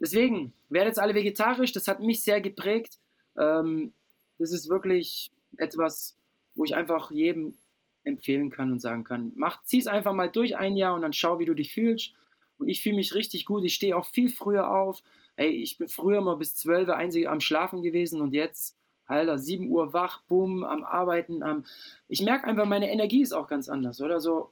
deswegen, werdet jetzt alle vegetarisch, das hat mich sehr geprägt. Ähm, das ist wirklich etwas, wo ich einfach jedem empfehlen kann und sagen kann, mach, zieh es einfach mal durch ein Jahr und dann schau, wie du dich fühlst. Und ich fühle mich richtig gut. Ich stehe auch viel früher auf. Ey, ich bin früher mal bis 12 Uhr einzig am Schlafen gewesen und jetzt, Alter, 7 Uhr wach, bumm, am Arbeiten. Am ich merke einfach, meine Energie ist auch ganz anders, oder? So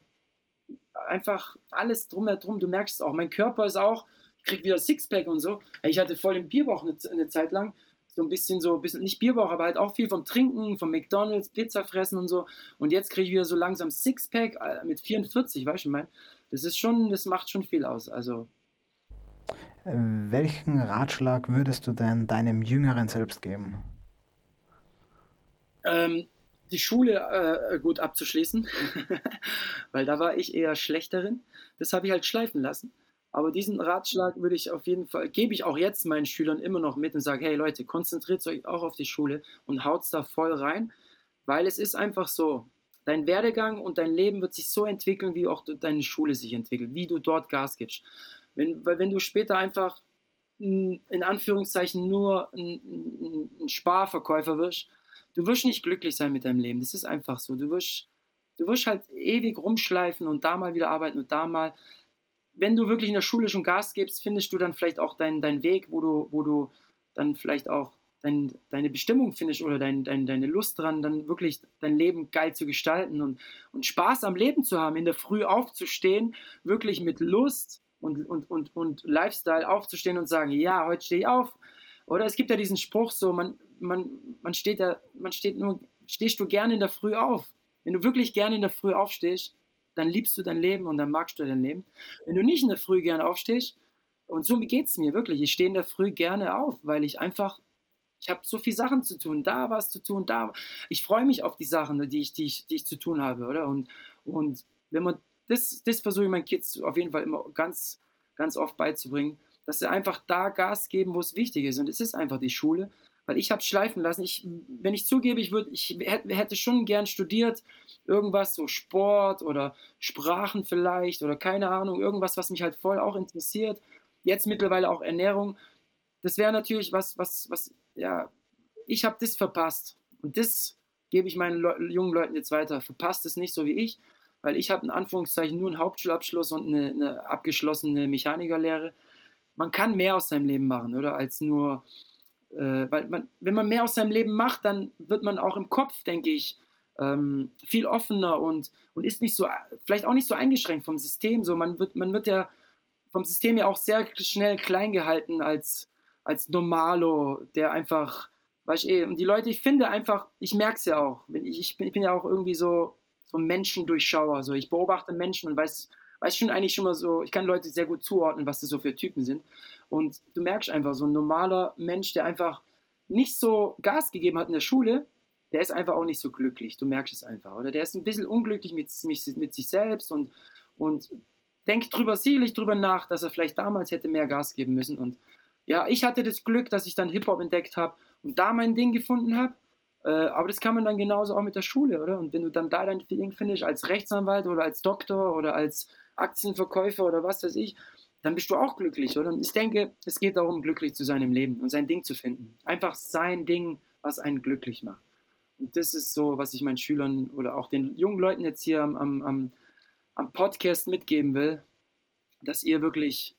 einfach alles drumherum. Du merkst es auch. Mein Körper ist auch, ich krieg wieder Sixpack und so. Ich hatte voll den Bierbauch eine, eine Zeit lang so ein bisschen so, bisschen, nicht Bierbauch, aber halt auch viel vom Trinken, vom McDonalds, Pizza fressen und so. Und jetzt kriege ich wieder so langsam Sixpack äh, mit 44, weißt du, mein, das ist schon, das macht schon viel aus. Also. Welchen Ratschlag würdest du denn deinem jüngeren Selbst geben? Ähm, die Schule äh, gut abzuschließen, weil da war ich eher schlechterin. Das habe ich halt schleifen lassen. Aber diesen Ratschlag würde ich auf jeden Fall, gebe ich auch jetzt meinen Schülern immer noch mit und sage, hey Leute, konzentriert euch auch auf die Schule und haut da voll rein, weil es ist einfach so, dein Werdegang und dein Leben wird sich so entwickeln, wie auch deine Schule sich entwickelt, wie du dort Gas gibst. Wenn, weil wenn du später einfach in Anführungszeichen nur ein, ein Sparverkäufer wirst, du wirst nicht glücklich sein mit deinem Leben. Das ist einfach so. Du wirst, du wirst halt ewig rumschleifen und da mal wieder arbeiten und da mal. Wenn du wirklich in der Schule schon Gas gibst, findest du dann vielleicht auch deinen dein Weg, wo du, wo du dann vielleicht auch dein, deine Bestimmung findest oder dein, dein, deine Lust dran, dann wirklich dein Leben geil zu gestalten und, und Spaß am Leben zu haben, in der Früh aufzustehen, wirklich mit Lust und, und, und, und Lifestyle aufzustehen und sagen, ja, heute stehe ich auf. Oder es gibt ja diesen Spruch so, man, man, man steht da, man steht nur, stehst du gerne in der Früh auf. Wenn du wirklich gerne in der Früh aufstehst, dann liebst du dein Leben und dann magst du dein Leben. Wenn du nicht in der Früh gerne aufstehst, und so geht es mir wirklich, ich stehe in der Früh gerne auf, weil ich einfach, ich habe so viele Sachen zu tun, da was zu tun, da. Ich freue mich auf die Sachen, die ich, die ich, die ich zu tun habe, oder? Und, und wenn man, das, das versuche ich meinen Kids auf jeden Fall immer ganz, ganz oft beizubringen, dass sie einfach da Gas geben, wo es wichtig ist. Und es ist einfach die Schule weil ich habe schleifen lassen. Ich, wenn ich zugebe, ich, würd, ich hätte schon gern studiert, irgendwas so Sport oder Sprachen vielleicht oder keine Ahnung, irgendwas, was mich halt voll auch interessiert. Jetzt mittlerweile auch Ernährung. Das wäre natürlich was, was, was, ja, ich habe das verpasst. Und das gebe ich meinen Le jungen Leuten jetzt weiter. Verpasst es nicht so wie ich, weil ich habe in Anführungszeichen nur einen Hauptschulabschluss und eine, eine abgeschlossene Mechanikerlehre. Man kann mehr aus seinem Leben machen, oder? Als nur äh, weil man, wenn man mehr aus seinem Leben macht, dann wird man auch im Kopf, denke ich, ähm, viel offener und, und ist nicht so, vielleicht auch nicht so eingeschränkt vom System. So, man wird, man wird ja vom System ja auch sehr schnell klein gehalten als, als Normalo, der einfach, weißt eh, und die Leute, ich finde einfach, ich merke es ja auch, ich, ich, bin, ich bin ja auch irgendwie so, so Menschendurchschauer, so ich beobachte Menschen und weiß, weiß schon eigentlich schon mal so, ich kann Leute sehr gut zuordnen, was das so für Typen sind. Und du merkst einfach, so ein normaler Mensch, der einfach nicht so Gas gegeben hat in der Schule, der ist einfach auch nicht so glücklich. Du merkst es einfach. Oder der ist ein bisschen unglücklich mit, mit, mit sich selbst und, und denkt drüber, sicherlich drüber nach, dass er vielleicht damals hätte mehr Gas geben müssen. Und ja, ich hatte das Glück, dass ich dann Hip-Hop entdeckt habe und da mein Ding gefunden habe. Äh, aber das kann man dann genauso auch mit der Schule, oder? Und wenn du dann da dein Ding findest, als Rechtsanwalt oder als Doktor oder als Aktienverkäufer oder was weiß ich, dann bist du auch glücklich, oder? Und ich denke, es geht darum, glücklich zu sein im Leben und sein Ding zu finden. Einfach sein Ding, was einen glücklich macht. Und das ist so, was ich meinen Schülern oder auch den jungen Leuten jetzt hier am, am, am Podcast mitgeben will, dass ihr wirklich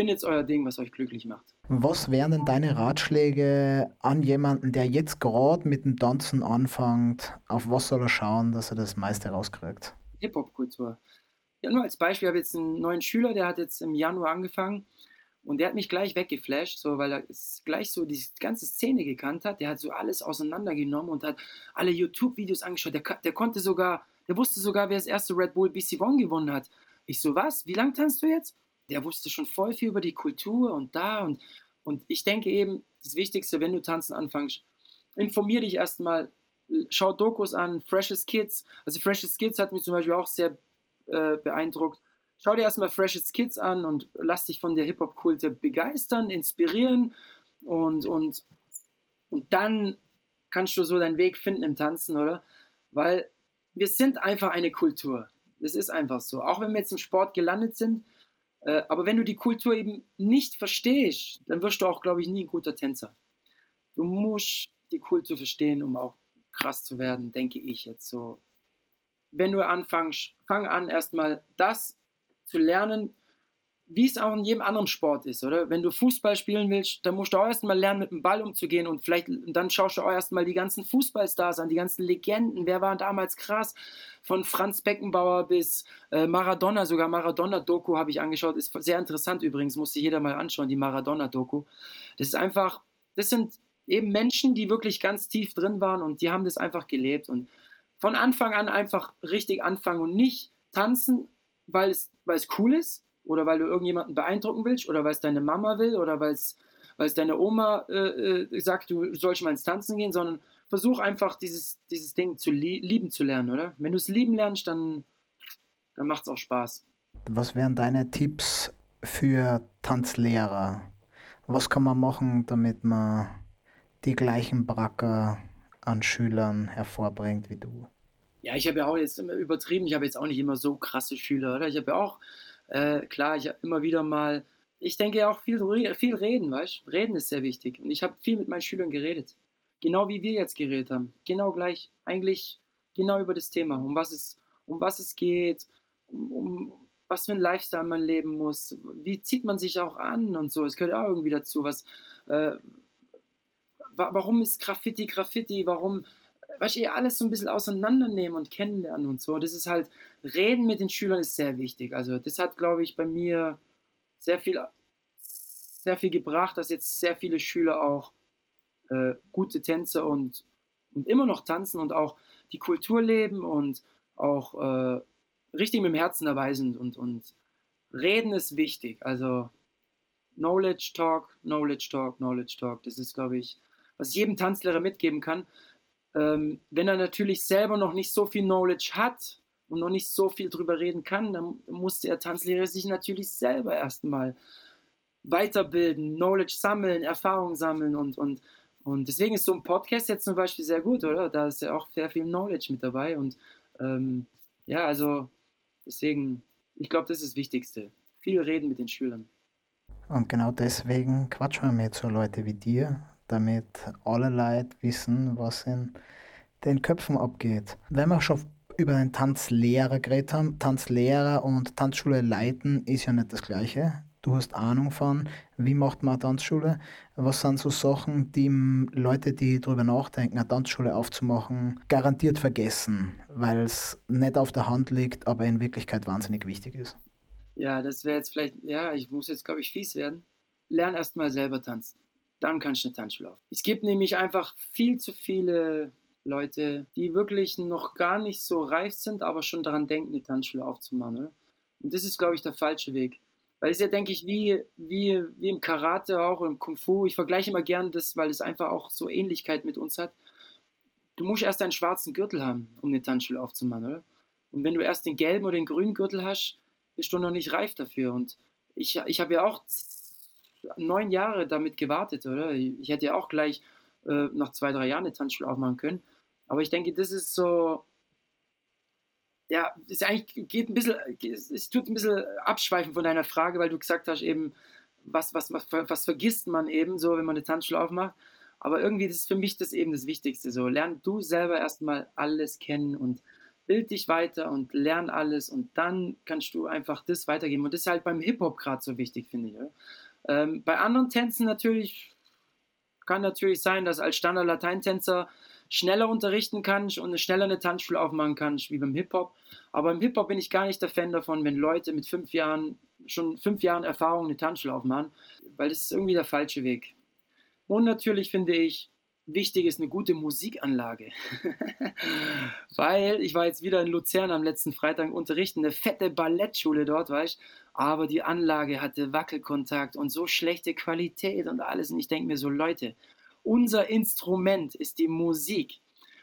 findet euer Ding, was euch glücklich macht. Was wären denn deine Ratschläge an jemanden, der jetzt gerade mit dem Tanzen anfängt? Auf was soll er schauen, dass er das meiste rauskriegt? Hip-Hop-Kultur. Ja, nur als Beispiel, ich habe jetzt einen neuen Schüler, der hat jetzt im Januar angefangen und der hat mich gleich weggeflasht, so, weil er gleich so die ganze Szene gekannt hat. Der hat so alles auseinandergenommen und hat alle YouTube-Videos angeschaut. Der, der konnte sogar, der wusste sogar, wer das erste Red Bull BC One gewonnen hat. Ich so, was? Wie lang tanzt du jetzt? Der wusste schon voll viel über die Kultur und da und, und ich denke eben, das Wichtigste, wenn du tanzen anfängst, informier dich erstmal, schau Dokus an, Freshest Kids. Also Freshest Kids hat mich zum Beispiel auch sehr äh, beeindruckt. Schau dir erstmal Freshest Kids an und lass dich von der Hip-Hop-Kulte begeistern, inspirieren und, und, und dann kannst du so deinen Weg finden im Tanzen, oder? Weil wir sind einfach eine Kultur. Das ist einfach so. Auch wenn wir jetzt im Sport gelandet sind, äh, aber wenn du die Kultur eben nicht verstehst, dann wirst du auch, glaube ich, nie ein guter Tänzer. Du musst die Kultur verstehen, um auch krass zu werden, denke ich jetzt so wenn du anfängst, fang an erstmal das zu lernen, wie es auch in jedem anderen Sport ist, oder? Wenn du Fußball spielen willst, dann musst du auch erstmal lernen, mit dem Ball umzugehen und vielleicht, dann schaust du auch erstmal die ganzen Fußballstars an, die ganzen Legenden. Wer war damals krass? Von Franz Beckenbauer bis äh, Maradona, sogar Maradona-Doku habe ich angeschaut. Ist sehr interessant übrigens, muss sich jeder mal anschauen, die Maradona-Doku. Das ist einfach, das sind eben Menschen, die wirklich ganz tief drin waren und die haben das einfach gelebt und von Anfang an einfach richtig anfangen und nicht tanzen, weil es, weil es cool ist oder weil du irgendjemanden beeindrucken willst oder weil es deine Mama will oder weil es, weil es deine Oma äh, äh sagt, du sollst mal ins Tanzen gehen, sondern versuch einfach dieses, dieses Ding zu lie lieben zu lernen, oder? Wenn du es lieben lernst, dann, dann macht es auch Spaß. Was wären deine Tipps für Tanzlehrer? Was kann man machen, damit man die gleichen Bracker an Schülern hervorbringt wie du? Ja, ich habe ja auch jetzt immer übertrieben, ich habe jetzt auch nicht immer so krasse Schüler, oder? Ich habe ja auch, äh, klar, ich habe immer wieder mal, ich denke auch viel, viel reden, weißt du? Reden ist sehr wichtig. Und ich habe viel mit meinen Schülern geredet. Genau wie wir jetzt geredet haben. Genau gleich, eigentlich genau über das Thema, um was es, um was es geht, um, um was für ein Lifestyle man leben muss, wie zieht man sich auch an und so. Es gehört auch irgendwie dazu, was, äh, warum ist Graffiti Graffiti, warum, weißt du, alles so ein bisschen auseinandernehmen und kennenlernen und so. Das ist halt, reden mit den Schülern ist sehr wichtig. Also das hat, glaube ich, bei mir sehr viel, sehr viel gebracht, dass jetzt sehr viele Schüler auch äh, gute Tänzer und, und immer noch tanzen und auch die Kultur leben und auch äh, richtig mit dem Herzen dabei sind und, und reden ist wichtig. Also Knowledge Talk, Knowledge Talk, Knowledge Talk. Das ist, glaube ich, was ich jedem Tanzlehrer mitgeben kann. Ähm, wenn er natürlich selber noch nicht so viel Knowledge hat und noch nicht so viel drüber reden kann, dann muss der Tanzlehrer sich natürlich selber erstmal weiterbilden, Knowledge sammeln, Erfahrung sammeln und, und, und deswegen ist so ein Podcast jetzt zum Beispiel sehr gut, oder? Da ist ja auch sehr viel Knowledge mit dabei und ähm, ja, also deswegen, ich glaube, das ist das Wichtigste. Viel reden mit den Schülern. Und genau deswegen quatschen wir mit so Leute wie dir, damit alle Leute wissen, was in den Köpfen abgeht. Wenn wir schon über einen Tanzlehrer geredet haben, Tanzlehrer und Tanzschule leiten ist ja nicht das Gleiche. Du hast Ahnung von, wie macht man eine Tanzschule? Was sind so Sachen, die Leute, die darüber nachdenken, eine Tanzschule aufzumachen, garantiert vergessen, weil es nicht auf der Hand liegt, aber in Wirklichkeit wahnsinnig wichtig ist? Ja, das wäre jetzt vielleicht, ja, ich muss jetzt, glaube ich, fies werden. Lern erst mal selber tanzen. Dann kannst du eine Tanzschule auf. Es gibt nämlich einfach viel zu viele Leute, die wirklich noch gar nicht so reif sind, aber schon daran denken, eine Tanzschule aufzumachen. Oder? Und das ist, glaube ich, der falsche Weg. Weil es ja, denke ich, wie, wie, wie im Karate auch im Kung Fu. Ich vergleiche immer gern das, weil es einfach auch so Ähnlichkeit mit uns hat. Du musst erst einen schwarzen Gürtel haben, um eine Tanzschule aufzumachen, oder? Und wenn du erst den gelben oder den grünen Gürtel hast, bist du noch nicht reif dafür. Und ich, ich habe ja auch neun Jahre damit gewartet, oder? Ich hätte ja auch gleich äh, nach zwei, drei Jahren eine Tanzschule aufmachen können. Aber ich denke, das ist so, ja, es eigentlich geht ein bisschen, es tut ein bisschen abschweifen von deiner Frage, weil du gesagt hast eben, was, was, was, was vergisst man eben so, wenn man eine Tanzschule aufmacht. Aber irgendwie ist für mich das eben das Wichtigste. So, lern du selber erstmal alles kennen und bild dich weiter und lern alles und dann kannst du einfach das weitergeben. Und das ist halt beim Hip-Hop gerade so wichtig, finde ich. Ähm, bei anderen Tänzen natürlich kann natürlich sein, dass als Standard-Lateintänzer schneller unterrichten kannst und schneller eine Tanzschule aufmachen kannst wie beim Hip-Hop. Aber im Hip-Hop bin ich gar nicht der Fan davon, wenn Leute mit fünf Jahren, schon fünf Jahren Erfahrung eine Tanzschule aufmachen, weil das ist irgendwie der falsche Weg. Und natürlich finde ich, wichtig ist eine gute Musikanlage. Weil ich war jetzt wieder in Luzern am letzten Freitag unterrichten, eine fette Ballettschule dort, weißt aber die Anlage hatte Wackelkontakt und so schlechte Qualität und alles. Und ich denke mir so, Leute, unser Instrument ist die Musik.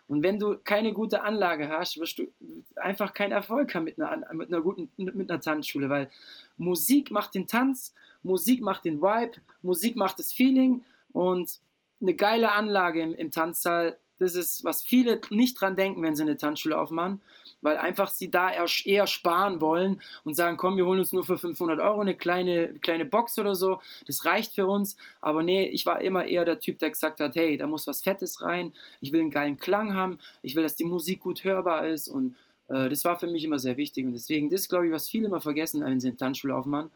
Und wenn du keine gute Anlage hast, wirst du einfach keinen Erfolg haben mit einer, mit einer guten mit einer Tanzschule, weil Musik macht den Tanz, Musik macht den Vibe, Musik macht das Feeling und eine geile Anlage im, im Tanzsaal. Das ist, was viele nicht dran denken, wenn sie eine Tanzschule aufmachen, weil einfach sie da eher sparen wollen und sagen, komm, wir holen uns nur für 500 Euro eine kleine, kleine Box oder so, das reicht für uns. Aber nee, ich war immer eher der Typ, der gesagt hat, hey, da muss was Fettes rein, ich will einen geilen Klang haben, ich will, dass die Musik gut hörbar ist und äh, das war für mich immer sehr wichtig und deswegen, das glaube ich, was viele immer vergessen, wenn sie eine Tanzschule aufmachen,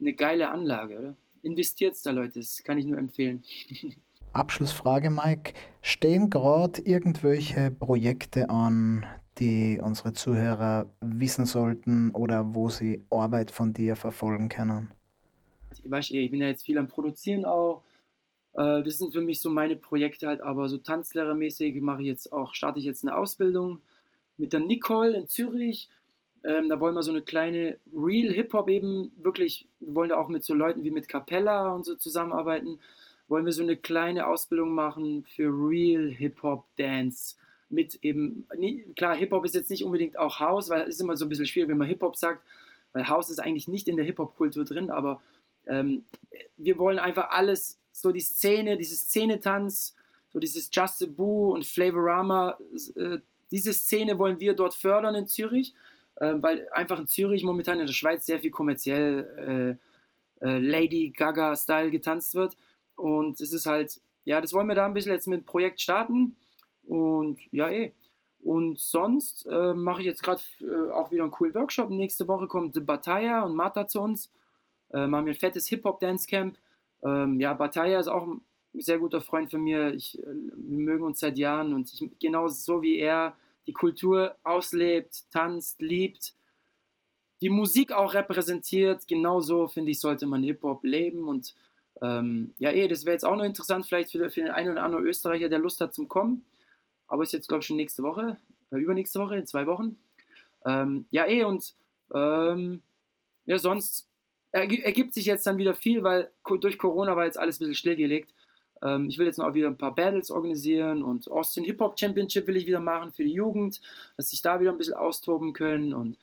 eine geile Anlage, oder? Investiert da, Leute, das kann ich nur empfehlen. Abschlussfrage, Mike. Stehen gerade irgendwelche Projekte an, die unsere Zuhörer wissen sollten oder wo sie Arbeit von dir verfolgen können? Ich bin ja jetzt viel am Produzieren auch. Äh, das sind für mich so meine Projekte halt, aber so Tanzlehrermäßig mache ich jetzt auch, starte ich jetzt eine Ausbildung mit der Nicole in Zürich. Ähm, da wollen wir so eine kleine Real Hip-Hop eben wirklich, wir wollen da auch mit so Leuten wie mit Capella und so zusammenarbeiten wollen wir so eine kleine Ausbildung machen für Real Hip-Hop Dance. Mit eben, klar, Hip-Hop ist jetzt nicht unbedingt auch House, weil es ist immer so ein bisschen schwierig, wenn man Hip-Hop sagt, weil House ist eigentlich nicht in der Hip-Hop-Kultur drin, aber ähm, wir wollen einfach alles, so die Szene, diese Szene-Tanz, so dieses Just a Boo und Flavorama, äh, diese Szene wollen wir dort fördern in Zürich, äh, weil einfach in Zürich momentan in der Schweiz sehr viel kommerziell äh, äh Lady Gaga-Style getanzt wird. Und es ist halt, ja, das wollen wir da ein bisschen jetzt mit Projekt starten. Und ja, eh. Und sonst äh, mache ich jetzt gerade äh, auch wieder einen coolen Workshop. Nächste Woche kommt Bataya und Martha zu uns. Äh, machen wir ein fettes Hip-Hop-Dance-Camp. Ähm, ja, Bataya ist auch ein sehr guter Freund von mir. Ich, äh, wir mögen uns seit Jahren und ich, genau so wie er die Kultur auslebt, tanzt, liebt, die Musik auch repräsentiert. Genauso, finde ich, sollte man Hip-Hop leben und ähm, ja, eh, das wäre jetzt auch noch interessant, vielleicht für, für, den einen oder anderen Österreicher, der Lust hat zum Kommen. Aber ist jetzt, glaube ich, schon nächste Woche, äh, übernächste Woche, in zwei Wochen. Ähm, ja, eh, und ähm, ja, sonst ergibt sich jetzt dann wieder viel, weil durch Corona war jetzt alles ein bisschen stillgelegt. Ähm, ich will jetzt noch wieder ein paar Battles organisieren und Austin Hip Hop Championship will ich wieder machen für die Jugend, dass sich da wieder ein bisschen austoben können und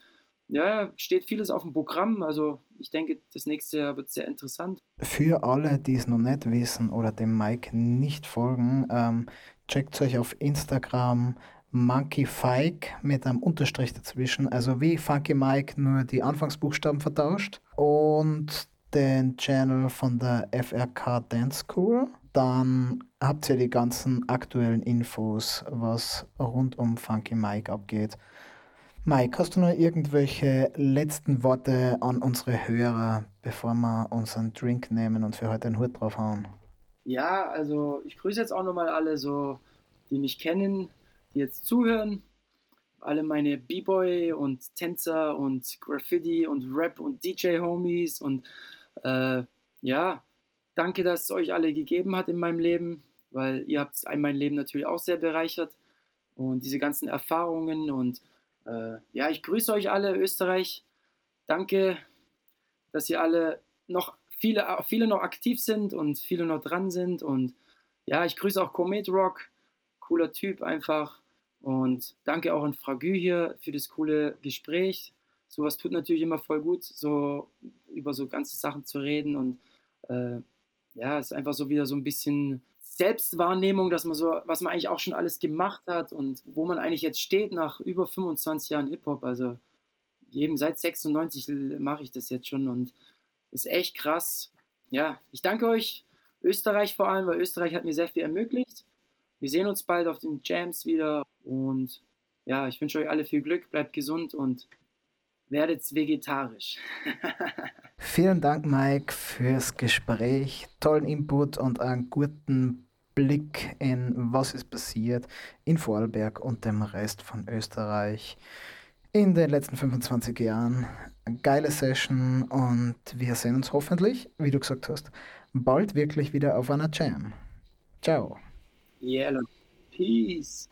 ja, steht vieles auf dem Programm. Also ich denke, das nächste Jahr wird sehr interessant. Für alle, die es noch nicht wissen oder dem Mike nicht folgen, ähm, checkt euch auf Instagram Monkey Fike mit einem Unterstrich dazwischen. Also wie Funky Mike, nur die Anfangsbuchstaben vertauscht. Und den Channel von der FRK Dance School. Dann habt ihr die ganzen aktuellen Infos, was rund um Funky Mike abgeht. Mike, hast du noch irgendwelche letzten Worte an unsere Hörer, bevor wir unseren Drink nehmen und für heute einen Hut drauf hauen? Ja, also ich grüße jetzt auch nochmal alle so, die mich kennen, die jetzt zuhören. Alle meine B-Boy und Tänzer und Graffiti und Rap und DJ-Homies und äh, ja, danke, dass es euch alle gegeben hat in meinem Leben, weil ihr habt mein Leben natürlich auch sehr bereichert und diese ganzen Erfahrungen und äh, ja, ich grüße euch alle, Österreich. Danke, dass ihr alle noch viele, viele noch aktiv sind und viele noch dran sind. Und ja, ich grüße auch Comet Rock, cooler Typ einfach. Und danke auch an Fragü hier für das coole Gespräch. Sowas tut natürlich immer voll gut, so über so ganze Sachen zu reden. Und äh, ja, es ist einfach so wieder so ein bisschen Selbstwahrnehmung, dass man so, was man eigentlich auch schon alles gemacht hat und wo man eigentlich jetzt steht nach über 25 Jahren Hip-Hop. Also eben seit 96 mache ich das jetzt schon und ist echt krass. Ja, ich danke euch, Österreich vor allem, weil Österreich hat mir sehr viel ermöglicht. Wir sehen uns bald auf den Jams wieder und ja, ich wünsche euch alle viel Glück, bleibt gesund und werdet vegetarisch. Vielen Dank, Mike, fürs Gespräch, tollen Input und einen guten Blick in was ist passiert in Vorarlberg und dem Rest von Österreich in den letzten 25 Jahren. Geile Session und wir sehen uns hoffentlich, wie du gesagt hast, bald wirklich wieder auf einer Jam. Ciao. Yeah, peace.